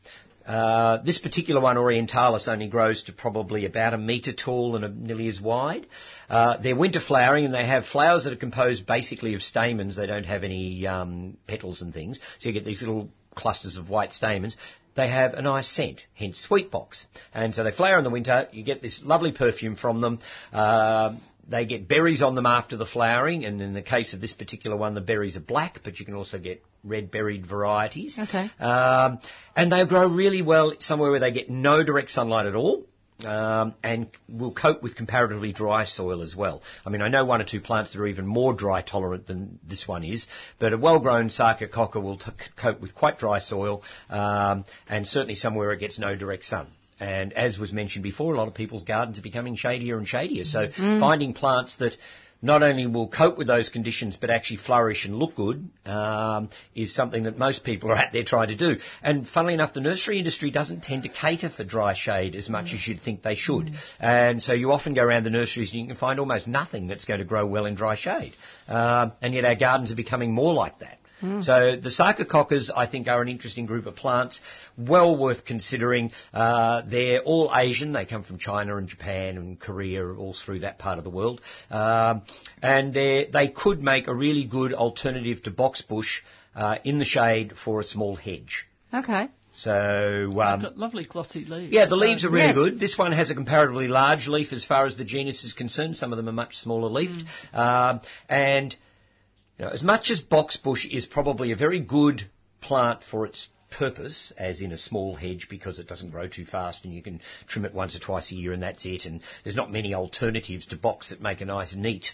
Uh, this particular one, Orientalis, only grows to probably about a metre tall and a, nearly as wide. Uh, they're winter flowering and they have flowers that are composed basically of stamens. They don't have any um, petals and things. So you get these little clusters of white stamens. They have a nice scent, hence sweet box. And so they flower in the winter. You get this lovely perfume from them. Uh, they get berries on them after the flowering, and in the case of this particular one, the berries are black, but you can also get red berried varieties. Okay. Um, and they grow really well somewhere where they get no direct sunlight at all. Um, and will cope with comparatively dry soil as well. I mean, I know one or two plants that are even more dry tolerant than this one is, but a well-grown Sarcococca will t- cope with quite dry soil, um, and certainly somewhere it gets no direct sun. And as was mentioned before, a lot of people's gardens are becoming shadier and shadier. So finding plants that not only will cope with those conditions but actually flourish and look good um, is something that most people are out there trying to do. And funnily enough, the nursery industry doesn't tend to cater for dry shade as much as you'd think they should. And so you often go around the nurseries and you can find almost nothing that's going to grow well in dry shade. Um, and yet our gardens are becoming more like that. So the Sarcococcas, I think, are an interesting group of plants, well worth considering. Uh, they're all Asian. They come from China and Japan and Korea, all through that part of the world. Um, and they they could make a really good alternative to boxbush uh, in the shade for a small hedge. Okay. So um, Got lovely glossy leaves. yeah, the So- leaves are really Yeah. good. This one has a comparatively large leaf as far as the genus is concerned. Some of them are much smaller leafed. Um, and you know, as much as boxbush is probably a very good plant for its purpose, as in a small hedge because it doesn't grow too fast and you can trim it once or twice a year and that's it. And there's not many alternatives to box that make a nice neat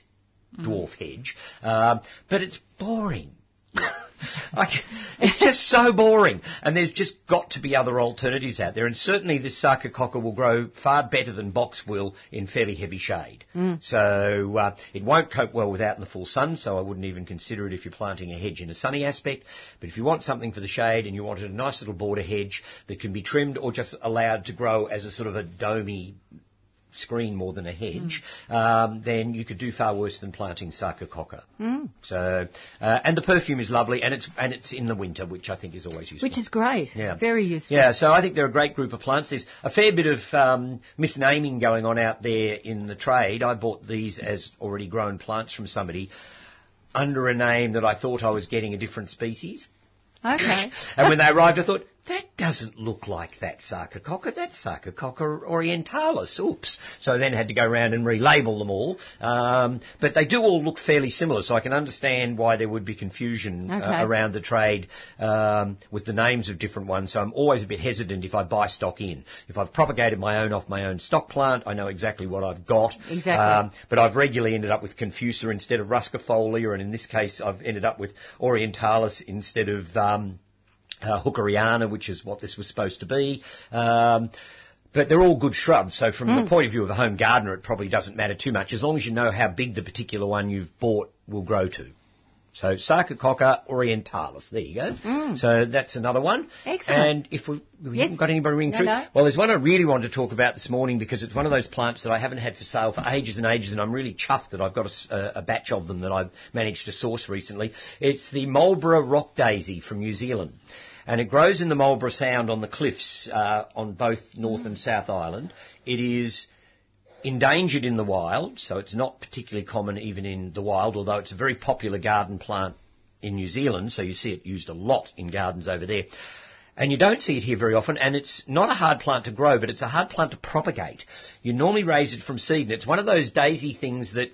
dwarf hedge, um, but it's boring. like, it's just so boring, and there's just got to be other alternatives out there. And certainly, this sarcococca will grow far better than box will in fairly heavy shade. So uh, it won't cope well without in the full sun. So I wouldn't even consider it if you're planting a hedge in a sunny aspect. But if you want something for the shade and you wanted a nice little border hedge that can be trimmed or just allowed to grow as a sort of a domey screen more than a hedge, um, then you could do far worse than planting sarcococca. So, uh, and the perfume is lovely, and it's and it's in the winter, which I think is always useful. Which is great. Yeah. Very useful. Yeah, so I think they're a great group of plants. There's a fair bit of um, misnaming going on out there in the trade. I bought these as already grown plants from somebody under a name that I thought I was getting a different species. Okay. And when they arrived, I thought, that doesn't look like that Sarcococca. That's Sarcococca orientalis. Oops. So I then had to go around and relabel them all. Um, but they do all look fairly similar, so I can understand why there would be confusion uh, around the trade um, with the names of different ones. So I'm always a bit hesitant if I buy stock in. If I've propagated my own off my own stock plant, I know exactly what I've got. Exactly. Um, but I've regularly ended up with Confusa instead of Ruscifolia, and in this case, I've ended up with Orientalis instead of um, uh, Hookeriana, which is what this was supposed to be. Um, but they're all good shrubs, so from the point of view of a home gardener, it probably doesn't matter too much, as long as you know how big the particular one you've bought will grow to. So Sarcococca orientalis, there you go. So that's another one. Excellent. And if we, we Yes. haven't got anybody ringing No, through, no. well, there's one I really wanted to talk about this morning because it's one of those plants that I haven't had for sale for ages and ages, and I'm really chuffed that I've got a batch of them that I've managed to source recently. It's the Marlborough rock daisy from New Zealand. And it grows in the Marlborough Sound on the cliffs uh, on both North and South Island. It is endangered in the wild, so it's not particularly common even in the wild, although it's a very popular garden plant in New Zealand, so you see it used a lot in gardens over there. And you don't see it here very often, and it's not a hard plant to grow, but it's a hard plant to propagate. You normally raise it from seed, and it's one of those daisy things that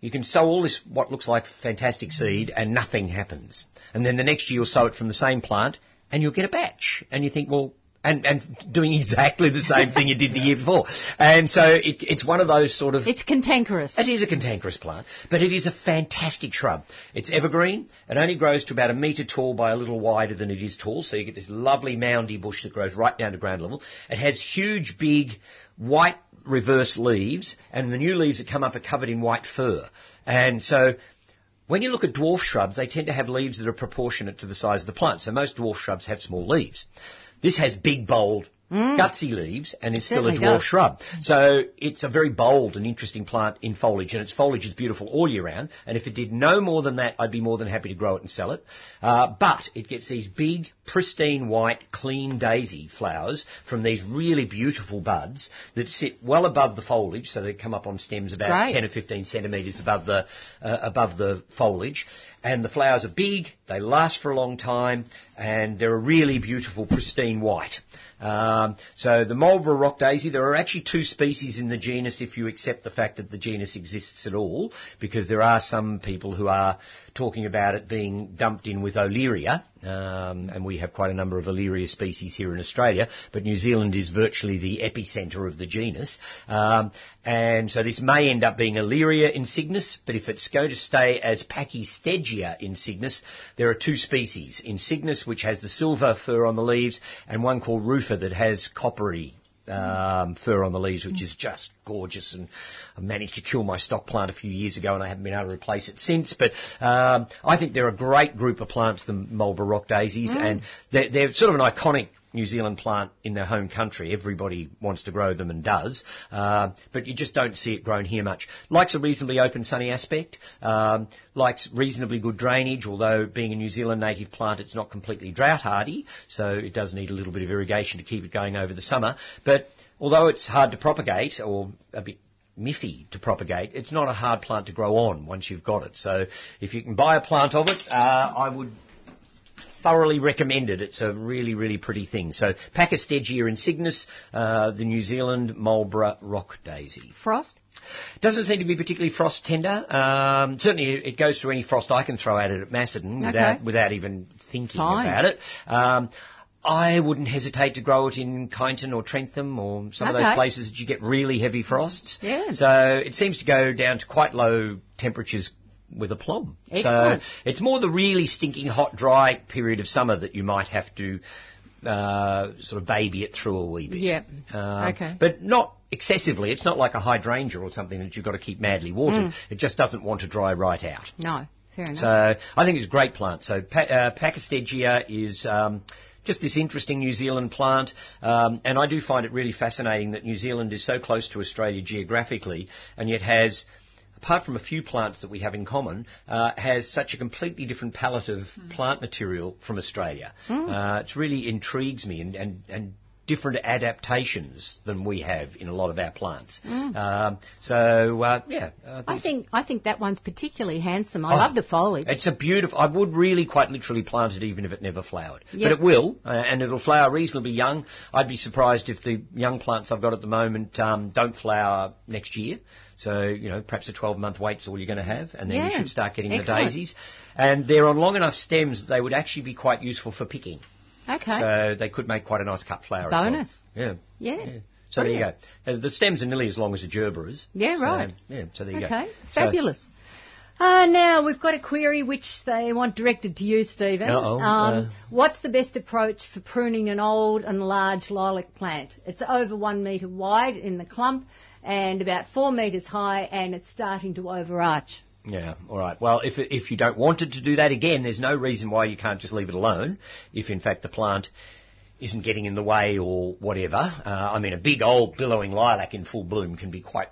you can sow all this what looks like fantastic seed and nothing happens. And then the next year you'll sow it from the same plant and you'll get a batch. And you think, well, and, and doing exactly the same thing you did the year before. And so it, it's one of those sort of It's cantankerous. it is a cantankerous plant, but it is a fantastic shrub. It's evergreen. It only grows to about a metre tall by a little wider than it is tall, so you get this lovely moundy bush that grows right down to ground level. It has huge, big, white reverse leaves, and the new leaves that come up are covered in white fur. And so when you look at dwarf shrubs, they tend to have leaves that are proportionate to the size of the plant. So most dwarf shrubs have small leaves. This has big, bold, gutsy leaves and is still a dwarf does. shrub. So it's a very bold and interesting plant in foliage, and its foliage is beautiful all year round. And if it did no more than that, I'd be more than happy to grow it and sell it. Uh, but it gets these big, pristine, white, clean daisy flowers from these really beautiful buds that sit well above the foliage, so they come up on stems about Great. 10 or 15 centimetres above the uh, above the foliage. And the flowers are big, they last for a long time, and they're a really beautiful, pristine white. Um, so the Marlborough rock daisy, there are actually two species in the genus if you accept the fact that the genus exists at all, because there are some people who are talking about it being dumped in with Olearia, um, and we have quite a number of Olearia species here in Australia, but New Zealand is virtually the epicentre of the genus. Um, and so this may end up being Oleria insignis, but if it's going to stay as Pachystegia insignis, there are two species. Insignis, which has the silver fur on the leaves, and one called Rufa that has coppery um, fur on the leaves, which is just gorgeous. And I managed to kill my stock plant a few years ago, and I haven't been able to replace it since. But um, I think they're a great group of plants, the Marlborough rock daisies, and they're, they're sort of an iconic New Zealand plant in their home country. Everybody wants to grow them and does, uh, but you just don't see it grown here much. Likes a reasonably open, sunny aspect. Um, likes reasonably good drainage, although being a New Zealand native plant, it's not completely drought hardy, so it does need a little bit of irrigation to keep it going over the summer. But although it's hard to propagate or a bit miffy to propagate, it's not a hard plant to grow on once you've got it. So if you can buy a plant of it, uh, I would thoroughly recommended. It's a really, really pretty thing. So Pachystegia insignis, uh, the New Zealand Marlborough rock daisy. Frost? Doesn't seem to be particularly frost tender. Um, certainly, it goes through any frost I can throw at it at Macedon without Okay. without even thinking Fine. about it. Um, I wouldn't hesitate to grow it in Kyneton or Trentham or some of those places that you get really heavy frosts. Yeah. So it seems to go down to quite low temperatures with a plum. Excellent. So it's more the really stinking hot, dry period of summer that you might have to uh, sort of baby it through a wee bit. Yeah. Um, Okay. But not excessively. It's not like a hydrangea or something that you've got to keep madly watered. It just doesn't want to dry right out. No, fair enough. So I think it's a great plant. So pa- uh, Pachystegia is um, just this interesting New Zealand plant, um, and I do find it really fascinating that New Zealand is so close to Australia geographically, and yet has. Apart from a few plants that we have in common, uh, has such a completely different palette of plant material from Australia. Uh, it really intrigues me and, and, and different adaptations than we have in a lot of our plants. Um, so, uh, yeah. I I think I think that one's particularly handsome. I Oh, love the foliage. It's a beautiful. I would really quite literally plant it even if it never flowered. Yep. But it will, uh, and it'll flower reasonably young. I'd be surprised if the young plants I've got at the moment um, don't flower next year. So you know, perhaps a 12-month wait's all you're going to have, and then you should start getting Excellent. the daisies. And they're on long enough stems that they would actually be quite useful for picking. Okay. So they could make quite a nice cut flower. as well. Bonus. Yeah. yeah. So there you go. Uh, the stems are nearly as long as a gerber is. Yeah, So, right. yeah. So there you Okay. go. Okay, Fabulous. Uh, now we've got a query which they want directed to you, Stephen. Uh-oh, Um, uh. what's the best approach for pruning an old and large lilac plant? It's over one metre wide in the clump and about four metres high, and it's starting to overarch. Yeah, all right. Well, if if you don't want it to do that again, there's no reason why you can't just leave it alone. If in fact the plant isn't getting in the way or whatever. Uh, I mean, a big old billowing lilac in full bloom can be quite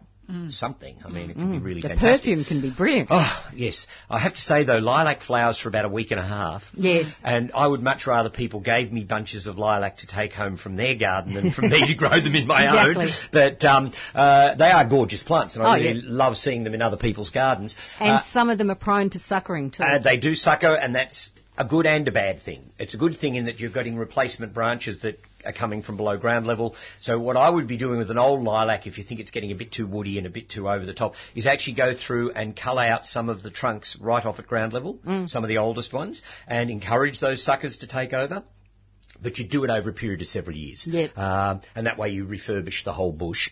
something. I mean, it can be really The fantastic. perfume can be brilliant. Oh, yes. I have to say though, lilac flowers for about a week and a half. Yes. And I would much rather people gave me bunches of lilac to take home from their garden than for me to grow them in my Exactly. own. But um, uh, they are gorgeous plants, and I Oh, really yeah. love seeing them in other people's gardens. And Uh, some of them are prone to suckering too. uh, they do sucker, and that's a good and a bad thing. It's a good thing in that you're getting replacement branches that are coming from below ground level. So what I would be doing with an old lilac, if you think it's getting a bit too woody and a bit too over the top, is actually go through and cull out some of the trunks right off at ground level, some of the oldest ones, and encourage those suckers to take over. But you do it over a period of several years. Yep. Um, and that way you refurbish the whole bush.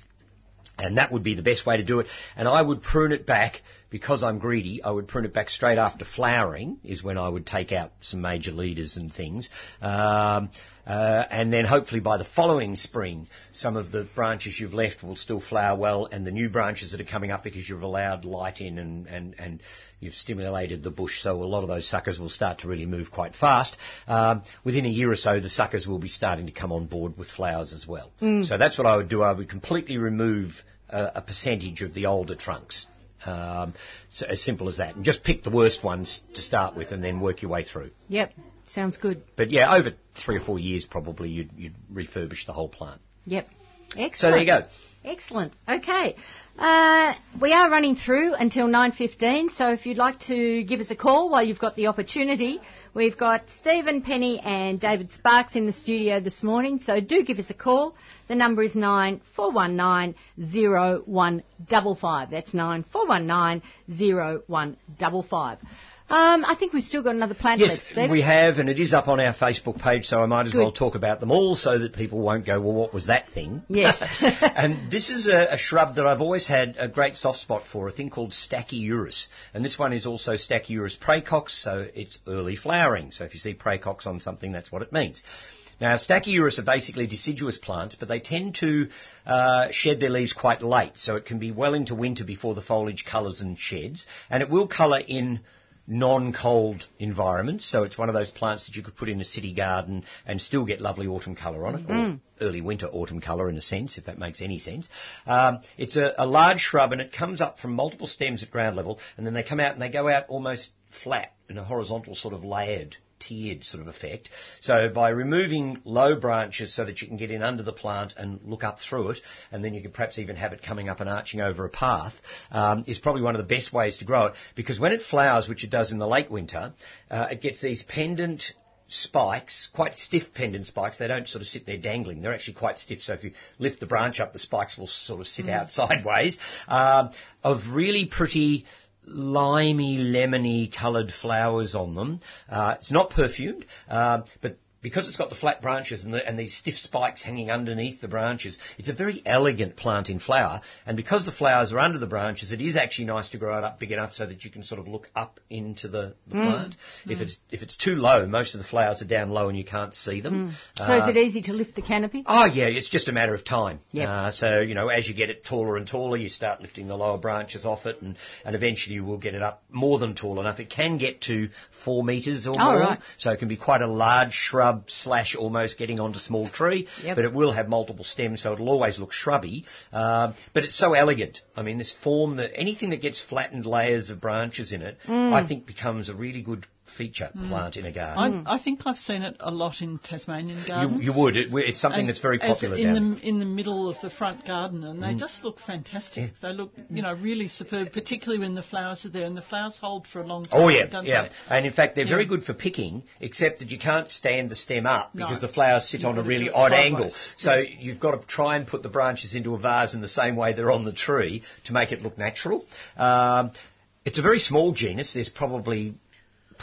And that would be the best way to do it. And I would prune it back, because I'm greedy, I would prune it back straight after flowering, is when I would take out some major leaders and things. Um, uh, and then hopefully by the following spring, some of the branches you've left will still flower well, and the new branches that are coming up because you've allowed light in and, and, and you've stimulated the bush, so a lot of those suckers will start to really move quite fast. Um, within a year or so, the suckers will be starting to come on board with flowers as well. So that's what I would do. I would completely remove a percentage of the older trunks. Um, so as simple as that. And just pick the worst ones to start with and then work your way through. Yep. Sounds good. But yeah, over three or four years probably you'd, you'd refurbish the whole plant. Yep. Excellent. So there you go. Excellent. Okay. Uh, we are running through until 9.15, so if you'd like to give us a call while you've got the opportunity, we've got Stephen Penny and David Sparks in the studio this morning, so do give us a call. The number is 94190155. That's 94190155. Um, I think we've still got another plant Yes, Stephen. we have, and it is up on our Facebook page, so I might as Good. well talk about them all so that people won't go, well, what was that thing? Yes. and this is a, a shrub that I've always had a great soft spot for, a thing called Stachyurus. And this one is also Stachyurus praecox, so it's early flowering. So if you see praecox on something, that's what it means. Now, Stachyurus are basically deciduous plants, but they tend to uh, shed their leaves quite late, so it can be well into winter before the foliage colours and sheds, and it will colour in non-cold environments. So it's one of those plants that you could put in a city garden and still get lovely autumn colour on it, or early winter autumn colour in a sense, if that makes any sense. Um, it's a, a large shrub and it comes up from multiple stems at ground level, and then they come out and they go out almost flat in a horizontal sort of layered tiered sort of effect. So by removing low branches so that you can get in under the plant and look up through it, and then you can perhaps even have it coming up and arching over a path, um, is probably one of the best ways to grow it. Because when it flowers, which it does in the late winter, uh, it gets these pendant spikes, quite stiff pendant spikes. They don't sort of sit there dangling. They're actually quite stiff. So if you lift the branch up, the spikes will sort of sit out sideways. Um, of really pretty limey, lemony coloured flowers on them. Uh, it's not perfumed, uh, but because it's got the flat branches and, the, and these stiff spikes hanging underneath the branches, it's a very elegant plant in flower. And because the flowers are under the branches, it is actually nice to grow it up big enough so that you can sort of look up into the, the mm. plant. If mm. it's if it's too low, most of the flowers are down low and you can't see them. Mm. So is it uh, easy to lift the canopy? Oh yeah, it's just a matter of time. Yep. Uh, so you know, as you get it taller and taller, you start lifting the lower branches off it, and, and eventually you will get it up more than tall enough. It can get to four metres or Oh, more, right. so it can be quite a large shrub slash almost getting onto small tree. Yep. But it will have multiple stems, so it'll always look shrubby. Um, but it's so elegant. I mean, this form that anything that gets flattened layers of branches in it, Mm. I think becomes a really good feature plant in a garden. I, I think I've seen it a lot in Tasmanian gardens. you would. It, it's something And that's very as popular in down the in the middle of the front garden, and Mm. they just look fantastic. They look, you know, really superb, particularly when the flowers are there, and the flowers hold for a long time. Oh yeah, yeah. they? And in fact, they're very good for picking, except that you can't stand the stem up No. because the flowers sit You've on a really odd sideways. angle. So you've got to try and put the branches into a vase in the same way they're on the tree to make it look natural. Um, it's a very small genus. There's probably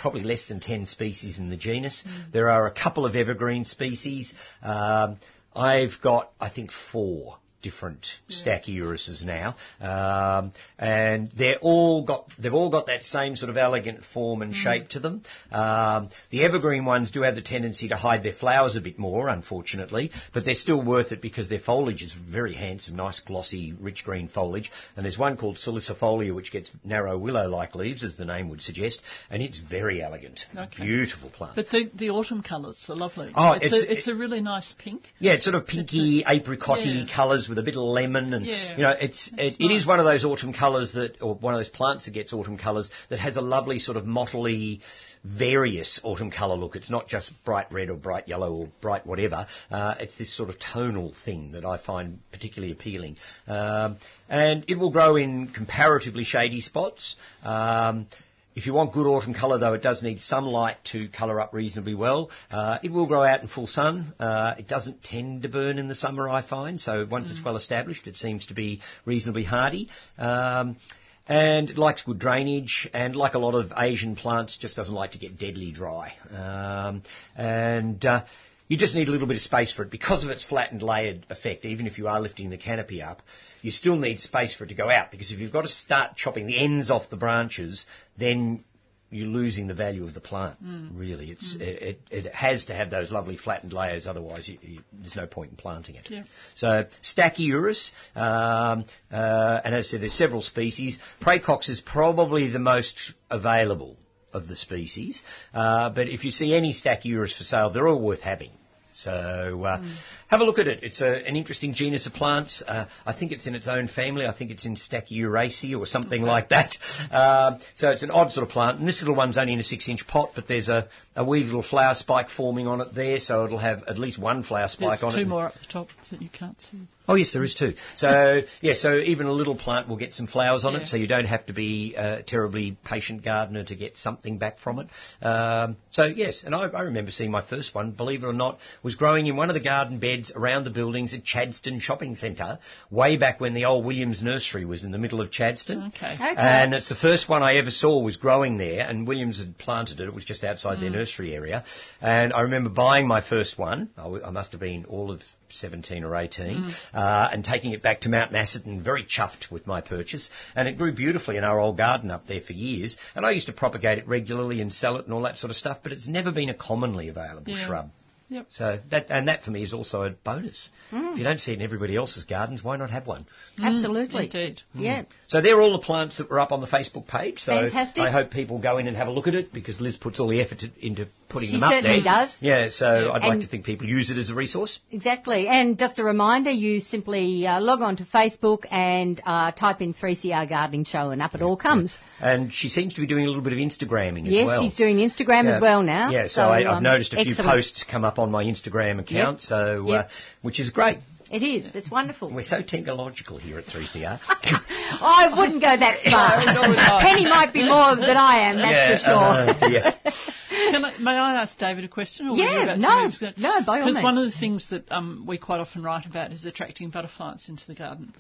probably less than 10 species in the genus. Mm. There are a couple of evergreen species. Um, I've got, I think, four different stachyuruses now, um, and they're all got they've all got that same sort of elegant form and shape to them. Um, the evergreen ones do have the tendency to hide their flowers a bit more, unfortunately, but they're still worth it because their foliage is very handsome, nice glossy, rich green foliage. And there's one called salicifolia which gets narrow willow-like leaves, as the name would suggest, and it's very elegant, Okay. beautiful plant. But the, the autumn colours are lovely. Oh, it's, it's- a, it's a really nice pink. Yeah, it's sort of pinky, apricotty yeah. colours with a bit of lemon, and Yeah. you know, it's, it, it is one of those autumn colours that, or one of those plants that gets autumn colours that has a lovely sort of mottly, various autumn colour look. It's not just bright red or bright yellow or bright whatever. Uh, it's this sort of tonal thing that I find particularly appealing, um, and it will grow in comparatively shady spots. Um, if you want good autumn colour, though, it does need some light to colour up reasonably well. Uh, it will grow out in full sun. Uh, it doesn't tend to burn in the summer, I find. So once it's well established, it seems to be reasonably hardy. Um, and it likes good drainage, and like a lot of Asian plants, just doesn't like to get deadly dry. Um, and uh, you just need a little bit of space for it because of its flattened layered effect. Even if you are lifting the canopy up, you still need space for it to go out because if you've got to start chopping the ends off the branches, then you're losing the value of the plant. Really, it's it, it, it has to have those lovely flattened layers. Otherwise, you, you, there's no point in planting it. Yeah. So Stachyurus, um, uh, and as I said, there's several species. Praecox is probably the most available of the species. Uh, but if you see any Stachyurus for sale, they're all worth having. So uh, have a look at it. It's a, an interesting genus of plants. Uh, I think it's in its own family. I think it's in Stachyuraceae or something like that. Um so it's an odd sort of plant. And this little one's only in a six-inch pot, but there's a, a wee little flower spike forming on it there, so it'll have at least one flower spike There's on two it. more up the top that you can't see. Oh yes, there is two. So yeah, so even a little plant will get some flowers on Yeah. it, so you don't have to be a terribly patient gardener to get something back from it. Um, so yes, and I, I remember seeing my first one, believe it or not, was growing in one of the garden beds around the buildings at Chadstone Shopping Centre, way back when the old Williams Nursery was in the middle of Chadstone. Okay. Okay. And it's the first one I ever saw was growing there, and Williams had planted it. It was just outside Mm. their nursery area. And I remember buying my first one. I, w- I must have been all of 17 or 18, Mm. uh, and taking it back to Mount Macedon, very chuffed with my purchase. And it grew beautifully in our old garden up there for years. And I used to propagate it regularly and sell it and all that sort of stuff, but it's never been a commonly available Yeah. shrub. Yep. So that and that for me is also a bonus. Mm. If you don't see it in everybody else's gardens, why not have one? Mm. Absolutely. Indeed. Mm. Yeah. So they're all the plants that were up on the Facebook page. So Fantastic. I hope people go in and have a look at it because Liz puts all the effort to, into putting She them up certainly there. does. Yeah, so Yeah. I'd like to think people use it as a resource. Exactly. And just a reminder, you simply uh, log on to Facebook and uh, type in 3CR Gardening Show and up it all comes. And she seems to be doing a little bit of Instagramming as Yes, well. Yes, she's doing Instagram Yeah. as well now. Yeah, so, I, I've um, noticed a few excellent. posts come up on my Instagram account, so uh, Yep. which is great. It is. It's wonderful. We're so technological here at 3CR. I wouldn't go that far. Penny might be more than I am, that's yeah, for sure. yeah. Can I, may I ask David a question? Or Yeah, no, no, by all Because one of the things that um, we quite often write about is attracting butterflies into the garden.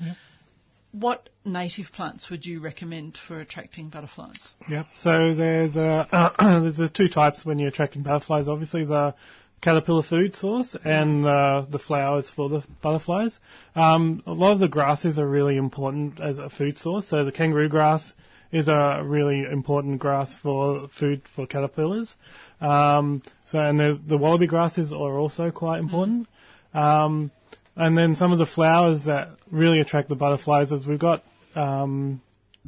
What native plants would you recommend for attracting butterflies? Yep. So there's uh, there's the two types when you're attracting butterflies. Obviously, the caterpillar food source and uh, the flowers for the butterflies. Um, a lot of the grasses are really important as a food source. So the kangaroo grass is a really important grass for food for caterpillars. Um, so and the, the wallaby grasses are also quite important. Um, and then some of the flowers that really attract the butterflies is we've got um,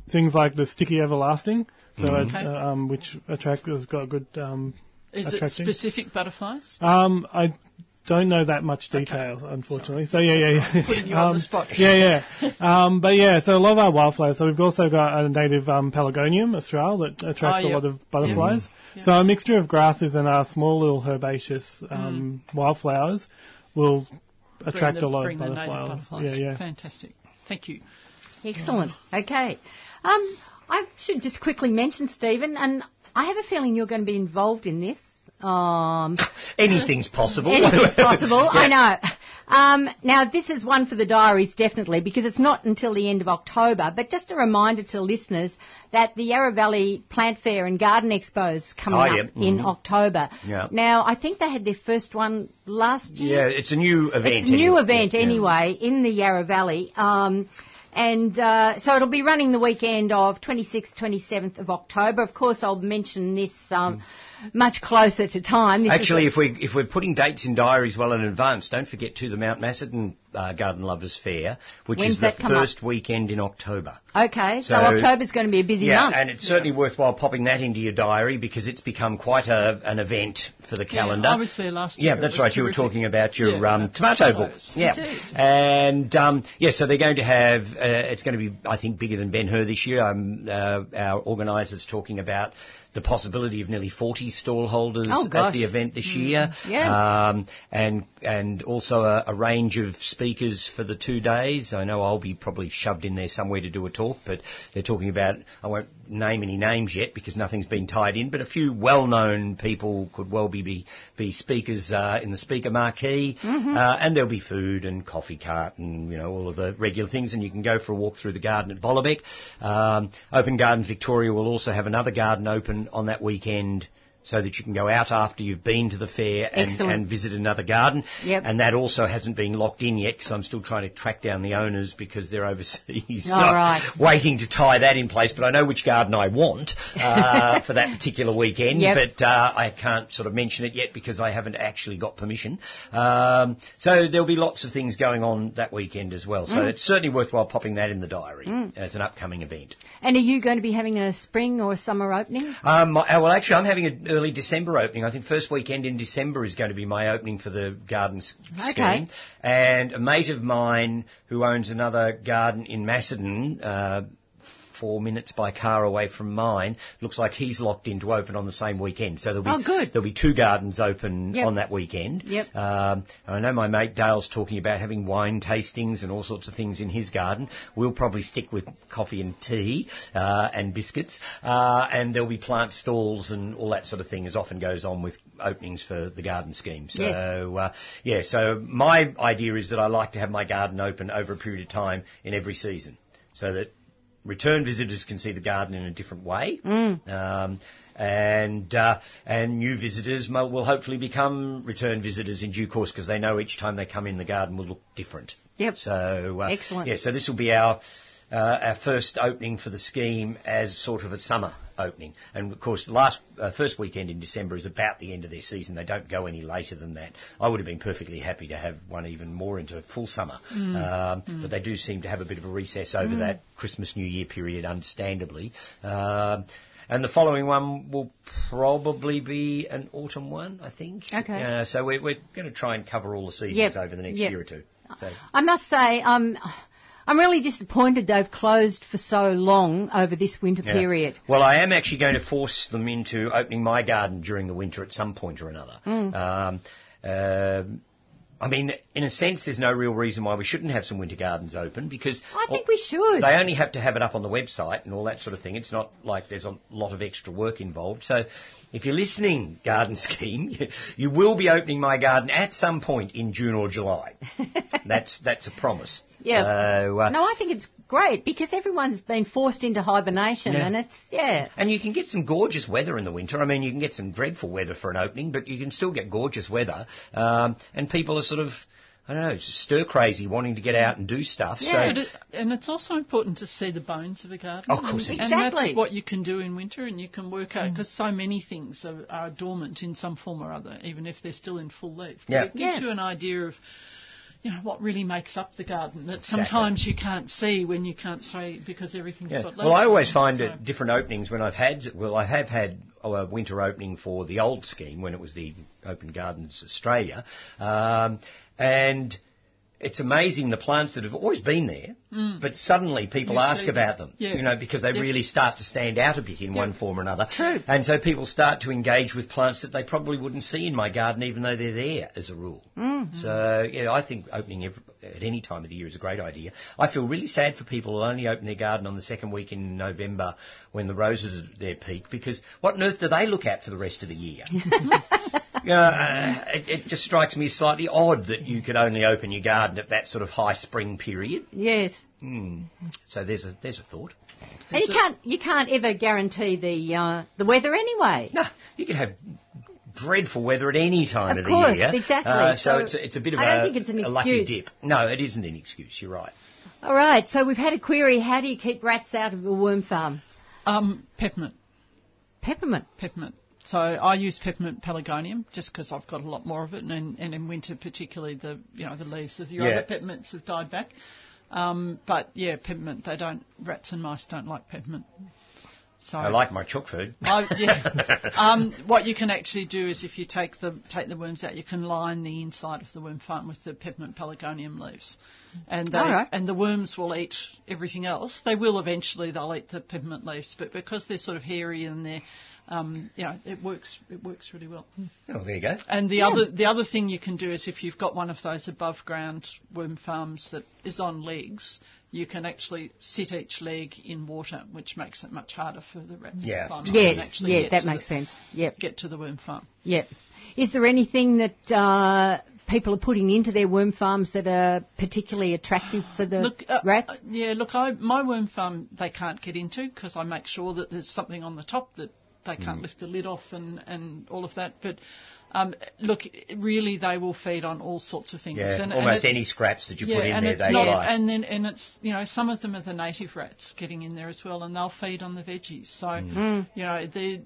things like the sticky everlasting, so it, Okay. uh, um, which attract has got good um, Is it specific butterflies? Um, I don't know that much detail, unfortunately. So yeah, yeah, yeah. Putting you on Um, the spot. Yeah, yeah. um, but yeah, so a lot of our wildflowers. So we've also got a native um, Pelargonium australe that attracts Oh, a lot of butterflies. So a mixture of grasses and our small little herbaceous um, wildflowers will attract Mm. The- a lot bring of the butterflies. butterflies. Yeah, yeah. Fantastic. Thank you. Excellent. Okay. Um, I should just quickly mention, Stephen, and I have a feeling you're going to be involved in this. Um, Anything's possible. anything's possible. I know. Um, now, this is one for the diaries, definitely, because it's not until the end of October. But just a reminder to listeners that the Yarra Valley Plant Fair and Garden Expo is coming Oh, up yeah. in. October. Yeah. Now, I think they had their first one last year. Yeah, it's a new event. It's a new anyway. event Yeah, yeah. anyway in the Yarra Valley. Um, and uh, so it'll be running the weekend of 26th, 27th of October. Of course, I'll mention this um, much closer to time. This Actually, if we if we're putting dates in diaries well in advance, don't forget to the Mount Macedon uh, Garden Lovers Fair, which When's is the come up? first weekend in October. okay, so, so- October's going to be a busy Yeah, month. and it's certainly worthwhile popping that into your diary because it's become quite a, an event for the calendar. I was there last year. Yeah, that's right. You were talking about your Yeah, um, tomato book. Yeah, Indeed. and um, yeah, so they're going to have. Uh, it's going to be, I think, bigger than Ben Hur this year. Um, uh, our organisers talking about the possibility of nearly 40 stall holders Oh, at the event this year. Yeah. Um, and and also a, a range of speakers for the two days. I know I'll be probably shoved in there somewhere to do a talk, but they're talking about. I won't name any names yet because nothing's been tied in, but a few well-known people could well be be, be speakers uh, in the speaker marquee, uh, and there'll be food and coffee cart and you know all of the regular things, and you can go for a walk through the garden at Vollebeck. Um, Open Gardens Victoria will also have another garden open on that weekend so that you can go out after you've been to the fair and, and visit another garden. Yep. And that also hasn't been locked in yet because I'm still trying to track down the owners because they're overseas. All So right. Waiting to tie that in place, but I know which garden I want uh, for that particular weekend. Yep. But uh, I can't sort of mention it yet because I haven't actually got permission. Um, so there'll be lots of things going on that weekend as well. So Mm. it's certainly worthwhile popping that in the diary as an upcoming event. and are you going to be having a spring or summer opening? Um, well, actually, I'm having an early December opening. I think first weekend in December is going to be my opening for the garden s- Okay. scheme. And a mate of mine who owns another garden in Macedon, uh, four minutes by car away from mine, looks like he's locked in to open on the same weekend. So there'll be Oh, there'll be two gardens open Yep. on that weekend. Yep. Um, I know my mate Dale's talking about having wine tastings and all sorts of things in his garden. We'll probably stick with coffee and tea uh, and biscuits, uh, and there'll be plant stalls and all that sort of thing, as often goes on with openings for the garden scheme. So Yes. uh, yeah, so my idea is that I like to have my garden open over a period of time in every season, so that return visitors can see the garden in a different way. Um, and uh, and new visitors will hopefully become return visitors in due course because they know each time they come in the garden will look different. Yep. So uh, Excellent. Yeah. So this will be our uh, our first opening for the scheme as sort of a summer opening. And of course, the last uh, first weekend in December is about the end of their season. They don't go any later than that. I would have been perfectly happy to have one even more into full summer, um, but they do seem to have a bit of a recess over that Christmas New Year period, understandably. Um, and the following one will probably be an autumn one, I think. Okay. Uh, so we're, we're going to try and cover all the seasons Yep. over the next Yep. year or two. So. I must say, um, I'm really disappointed they've closed for so long over this winter Yeah. period. Well, I am actually going to force them into opening my garden during the winter at some point or another. Mm. Um, um, I mean, in a sense, there's no real reason why we shouldn't have some winter gardens open because I think we should. they only have to have it up on the website and all that sort of thing. It's not like there's a lot of extra work involved. So if you're listening, Garden Scheme, you, will be opening my garden at some point in June or July. that's, that's a promise. Yeah. So, uh, No, I think it's great because everyone's been forced into hibernation, Yeah. and it's yeah. And you can get some gorgeous weather in the winter. I mean, you can get some dreadful weather for an opening, but you can still get gorgeous weather. Um, and people are sort of, I don't know, stir crazy wanting to get out and do stuff. Yeah. But So, it, and it's also important to see the bones of a garden. Of course it and, is. and that's what you can do in winter, and you can work out because so many things are, are dormant in some form or other, even if they're still in full leaf. But Yeah. It gives Yeah. you an idea of. You know what really makes up the garden that sometimes you can't see when you can't see because everything's yeah. got. Well, I always find so- at different openings when I've had, well, I have had a winter opening for the old scheme when it was the Open Gardens Australia, um, and it's amazing the plants that have always been there, but suddenly people Mm. You ask about them, Yeah. you know, because they Yeah. really start to stand out a bit in one form or another. True. And so people start to engage with plants that they probably wouldn't see in my garden, even though they're there as a rule. Mm-hmm. So, yeah, I think opening every, at any time of the year is a great idea. I feel really sad for people who only open their garden on the second week in November when the roses are at their peak, because what on earth do they look at for the rest of the year? Yeah, uh, it, it just strikes me as slightly odd that you could only open your garden at that sort of high spring period. Yes. So there's a there's a thought. And you can't you can't ever guarantee the uh, the weather anyway. No, you can have dreadful weather at any time Of of, course, the year. exactly. Uh, so, So it's a, it's a bit of I a, don't think it's an a lucky dip. No, it isn't an excuse. You're right. All right. So we've had a query. How do you keep rats out of a worm farm? um, peppermint. Peppermint. peppermint. So I use peppermint pelargonium just because I've got a lot more of it, and, and in winter particularly the you know the leaves of your Yeah. other peppermints have died back. Um, but yeah, peppermint. They don't rats and mice don't like peppermint. So I like my chook food. I, yeah. um, what you can actually do is if you take the take the worms out, you can line the inside of the worm farm with the peppermint pelargonium leaves, and they, All right. and the worms will eat everything else. They will eventually. They'll eat the peppermint leaves, but because they're sort of hairy and they're um, you know, it works. It works really well. Oh, there you go. And the other the other thing you can do is if you've got one of those above ground worm farms that is on legs, you can actually sit each leg in water, which makes it much harder for the rats Yeah. to climb up and Yes. actually Yeah. get That to makes the, sense. Yep. Get to the worm farm. Yep. Is there anything that uh, people are putting into their worm farms that are particularly attractive for the Look, uh, rats? uh, yeah, look, I, my worm farm they can't get into because I make sure that there's something on the top that they can't Mm. lift the lid off and, and all of that. But um, look, really, they will feed on all sorts of things. Yeah, and, and almost it's- any scraps that you yeah, put in and there, it's they not, like. and then and it's you know some of them are the native rats getting in there as well, and they'll feed on the veggies. So Mm. you know they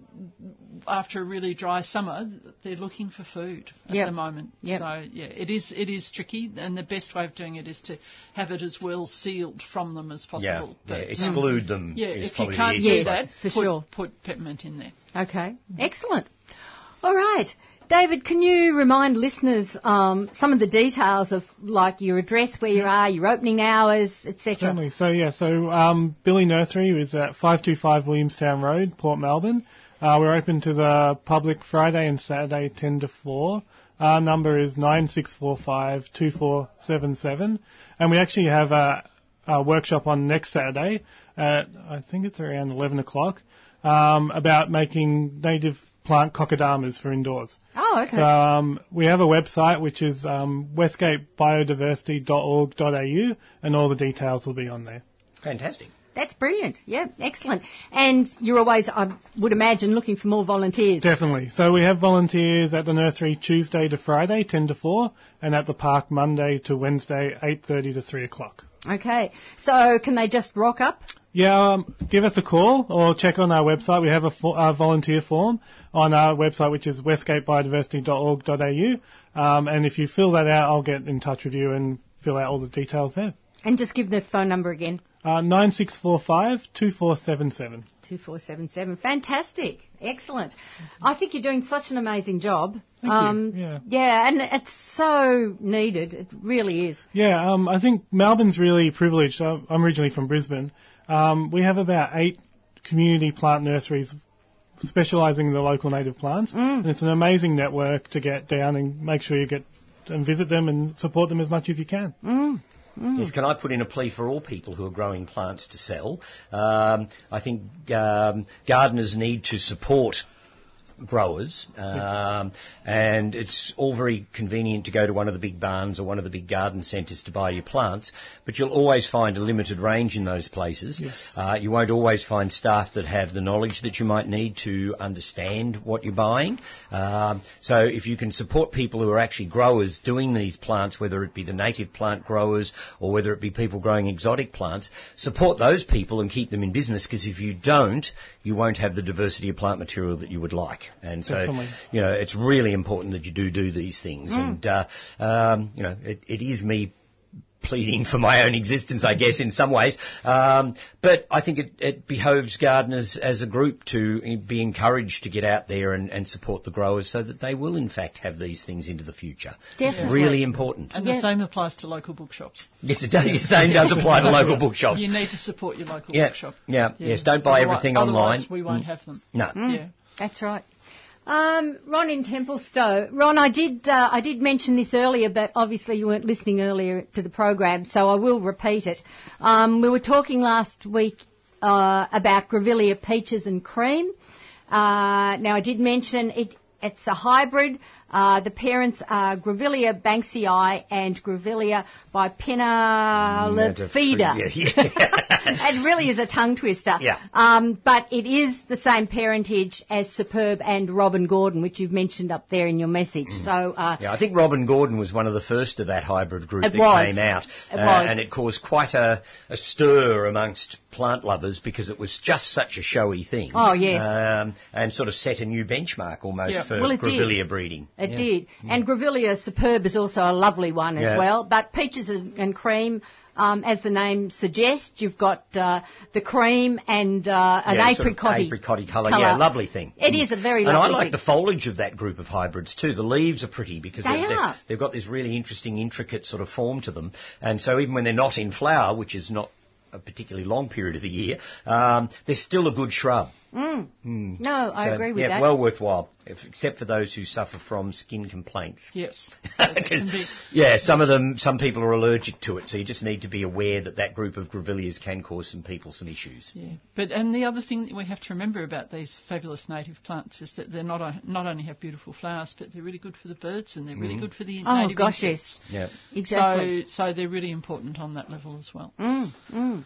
after a really dry summer, they're looking for food at Yep. the moment. Yep. So yeah, it is it is tricky, and the best way of doing it is to have it as well sealed from them as possible. yeah, But, exclude them yeah, is if you can't do easiest that, for put, sure. put peppermint in there. Okay. Excellent. All right. David, can you remind listeners um, some of the details of like your address, where you are, your opening hours, etc.? Certainly. So yeah, so um, Bili Nursery is at 525 Williamstown Road, Port Melbourne. Uh, we're open to the public Friday and Saturday 10 to 4. Our number is 9645 2477. And we actually have a, a workshop on next Saturday at, I think it's around 11 o'clock, um, about making native plant kokedamas for indoors. Oh, okay. So um, we have a website which is um, westgatebiodiversity.org.au, and all the details will be on there. Fantastic. That's brilliant. Yeah, excellent. And you're always, I would imagine, looking for more volunteers. Definitely. So we have volunteers at the nursery Tuesday to Friday, 10 to 4, and at the park Monday to Wednesday, 8.30 to 3 o'clock. Okay. So can they just rock up? Yeah, um, give us a call or check on our website. We have a, volunteer form on our website, which is westgatebiodiversity.org.au. Um, and if you fill that out, I'll get in touch with you and fill out all the details there. And just give the phone number again. Uh, 9645 2477. 2477. Fantastic. Excellent. I think you're doing such an amazing job. Um, Thank you. Yeah. Yeah, and it's so needed. It really is. Yeah, um, I think Melbourne's really privileged. I'm originally from Brisbane. Um, we have about eight community plant nurseries specialising in the local native plants, and it's an amazing network to get down and make sure you get and visit them and support them as much as you can. Yes, can I put in a plea for all people who are growing plants to sell? Um, I think um, gardeners need to support growers, um, and it's all very convenient to go to one of the big barns or one of the big garden centres to buy your plants, but you'll always find a limited range in those places. Uh, you won't always find staff that have the knowledge that you might need to understand what you're buying. Um, so if you can support people who are actually growers doing these plants, whether it be the native plant growers or whether it be people growing exotic plants, support those people and keep them in business because if you don't, you won't have the diversity of plant material that you would like. And so, Definitely. you know, it's really important that you do do these things. And, uh, um, you know, it, it is me pleading for my own existence, I guess, in some ways. Um, but I think it, it behoves gardeners as a group to be encouraged to get out there and, and support the growers so that they will, in fact, have these things into the future. Definitely. Really important. And Yeah. the same applies to local bookshops. Yes, it does. The same does apply to local bookshops. You need to support your local Yeah, bookshop. yeah, yes, don't buy Otherwise- everything online. Otherwise, we won't have them. No. Yeah. That's right. Um, Ron in Templestowe. Ron, I did uh, I did mention this earlier, but obviously you weren't listening earlier to the program, so I will repeat it. Um, we were talking last week uh, about Grevillea peaches and cream. Uh, now I did mention it. It's a hybrid. Uh, the parents are Grevillea banksii and Grevillea bipinnatifida. Yeah, yeah. it really is a tongue twister. Yeah. Um, but it is the same parentage as Superb and Robyn Gordon, which you've mentioned up there in your message. So, uh, Yeah, I think Robyn Gordon was one of the first of that hybrid group that was. came out, It uh, was. and it caused quite a, a stir amongst plant lovers because it was just such a showy thing. Oh, yes. um, and sort of set a new benchmark almost Yeah. for Well, it did. Grevillea breeding. it Yeah. did. And Grevillea Superb is also a lovely one as well. But peaches and cream, um, as the name suggests, you've got uh, the cream and uh, an Yeah, sort of apricot apricot colour. Yeah, lovely thing. It Mm. is a very And I like thing. the foliage of that group of hybrids too. The leaves are pretty because They are. they've got this really interesting, intricate sort of form to them. And so even when they're not in flower, which is not a particularly long period of the year, um, they're still a good shrub. Mm. Hmm. No, I So, agree with yeah, that. well worthwhile, if, except for those who suffer from skin complaints. Yes. 'Cause, yeah, some of them, some people are allergic to it, so you just need to be aware that that group of grevilleas can cause some people some issues. Yeah, but and the other thing that we have to remember about these fabulous native plants is that they're not o- not only have beautiful flowers, but they're really good for the birds and they're really hmm. good for the oh native Oh gosh, insects. yes, Yeah. exactly. So so they're really important on that level as well. Mm, mm.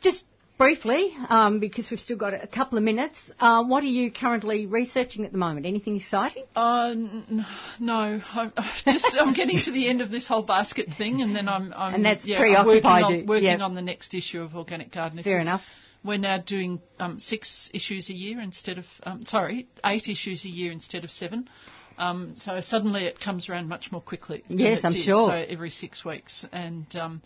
Just briefly, um, because we've still got a couple of minutes, uh, what are you currently researching at the moment? Anything exciting? Uh, n- no, I'm, just I'm getting to the end of this whole basket thing, and then I'm, I'm And that's yeah, I'm working, preoccupied on, working yeah. on the next issue of Organic Gardener. Fair enough. We're now doing um, six issues a year instead of um, sorry, eight issues a year instead of seven. Um, so suddenly it comes around much more quickly. Yes, I'm did, sure. So every six weeks, and um,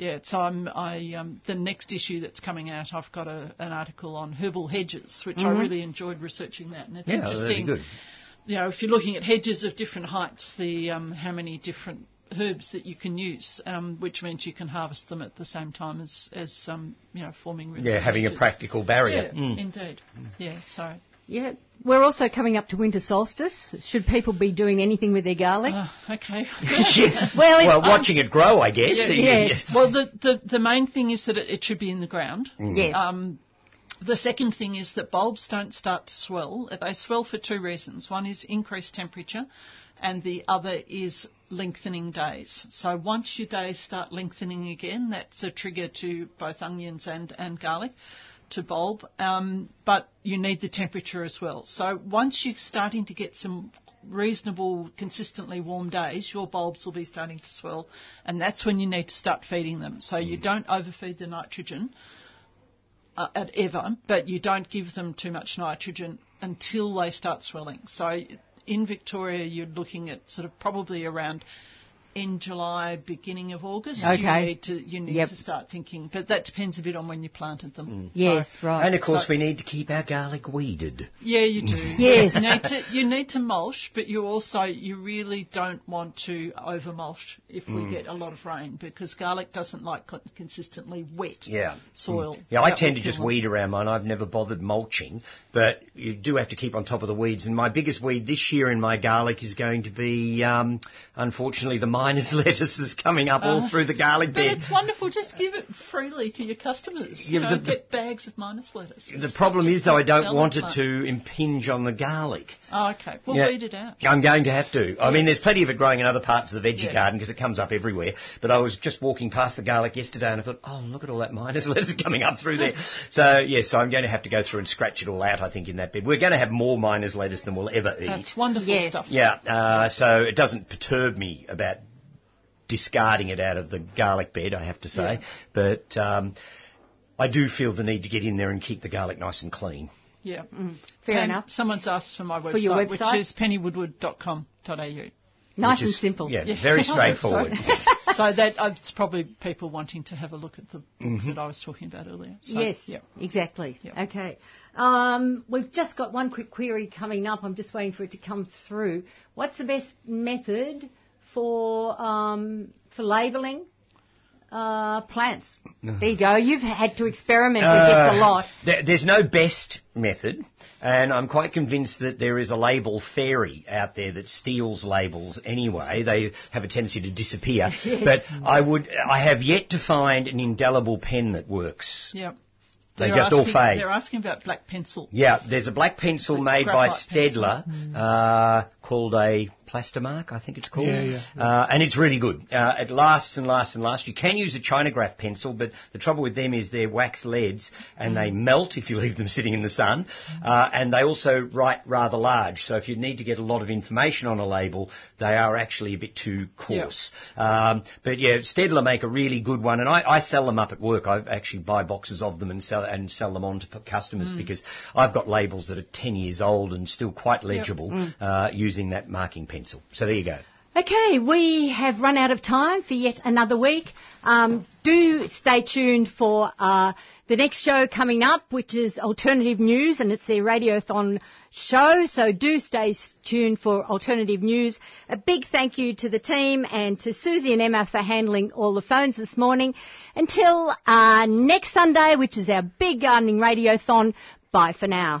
yeah, so I'm I um, the next issue that's coming out, I've got a, an article on herbal hedges, which I really enjoyed researching that, and it's Yeah, interesting good. you know, if you're looking at hedges of different heights, the um, how many different herbs that you can use, um, which means you can harvest them at the same time as, as um, you know, forming really Yeah, having a hedges. practical Yeah, barrier. Mm. indeed. Yeah, so Yeah. We're also coming up to winter solstice. Should people be doing anything with their garlic? uh, okay. yes. Well, it's- well, watching it grow, I guess. Yeah, yeah. well, the, the the main thing is that it, it should be in the ground. yes. Um, the second thing is that bulbs don't start to swell. They swell for two reasons. One is increased temperature, and the other is lengthening days. So once your days start lengthening again, that's a trigger to both onions and, and garlic to bulb. Um, but you need the temperature as well. So once you're starting to get some reasonable, consistently warm days, your bulbs will be starting to swell, and that's when you need to start feeding them. So you don't overfeed the nitrogen uh, at ever, but you don't give them too much nitrogen until they start swelling. So in Victoria, you're looking at sort of probably around in July, beginning of August. You Okay. need to you need Yep. to start thinking, but that depends a bit on when you planted them. yes, right. And of course, So- we need to keep our garlic weeded. Yeah, you do. Yes. You need to, you need to mulch, but you also, you really don't want to over mulch if we Mm. get a lot of rain because garlic doesn't like con- consistently wet Yeah. soil. Yeah, I tend to just kill weed around mine. I've never bothered mulching, but you do have to keep on top of the weeds. And my biggest weed this year in my garlic is going to be, um, unfortunately, the miner's lettuces coming up all through the garlic Uh, But bed. it's wonderful. Just give it freely to your customers. Yeah, you know, the- get bags of miner's lettuce. The problem is, though, I don't want it much. to impinge on the garlic. Oh, okay. Well, Yeah. weed it out. I'm going to have to. I mean, there's plenty of it growing in other parts of the veggie Yeah. garden because it comes up everywhere. But I was just walking past the garlic yesterday and I thought, oh, look at all that miner's lettuce coming up through there. so, yes, I'm going to have to go through and scratch it all out, I think, in that bed. We're going to have more miner's lettuce than we'll ever eat. That's wonderful Yes. stuff. Yeah, uh, so it doesn't perturb me about discarding it out of the garlic bed, I have to say. Yeah. But um, I do feel the need to get in there and keep the garlic nice and clean. Yeah. Fair and enough. Someone's asked for my website, For your which website? is pennywoodward.com.au. Nice which and simple. Yeah, very straightforward. so that uh, it's probably people wanting to have a look at the books Mm-hmm. that I was talking about earlier. So, yes, Yeah. exactly. Yep. Okay. Um, we've just got one quick query coming up. I'm just waiting for it to come through. What's the best method for um, for labelling uh, plants? There you go. You've had to experiment with this a lot. There, there's no best method, and I'm quite convinced that there is a label fairy out there that steals labels anyway. They have a tendency to disappear. But I would, I have yet to find an indelible pen that works. Yeah. They They're just all asking- fade. They're asking about black pencil. Yeah, there's a black pencil Like made by graphite pencil. Staedtler uh, called a Plastomark, I think it's called. Yeah, yeah. Uh, and it's really good. Uh, it lasts and lasts and lasts. You can use a Chinagraph pencil, but the trouble with them is they're wax leads and they melt if you leave them sitting in the sun. Uh, and they also write rather large. So if you need to get a lot of information on a label, they are actually a bit too coarse. Um, but yeah, Staedtler make a really good one, and I, I sell them up at work. I actually buy boxes of them and sell and sell them on to customers because I've got labels that are 10 years old and still quite legible uh, using that marking pencil. So there you go. Okay, we have run out of time for yet another week. Um, do stay tuned for uh, the next show coming up, which is Alternative News, and it's their Radiothon show. So do stay tuned for Alternative News. A big thank you to the team and to Susie and Emma for handling all the phones this morning. Until uh, next Sunday, which is our big gardening Radiothon. Bye for now.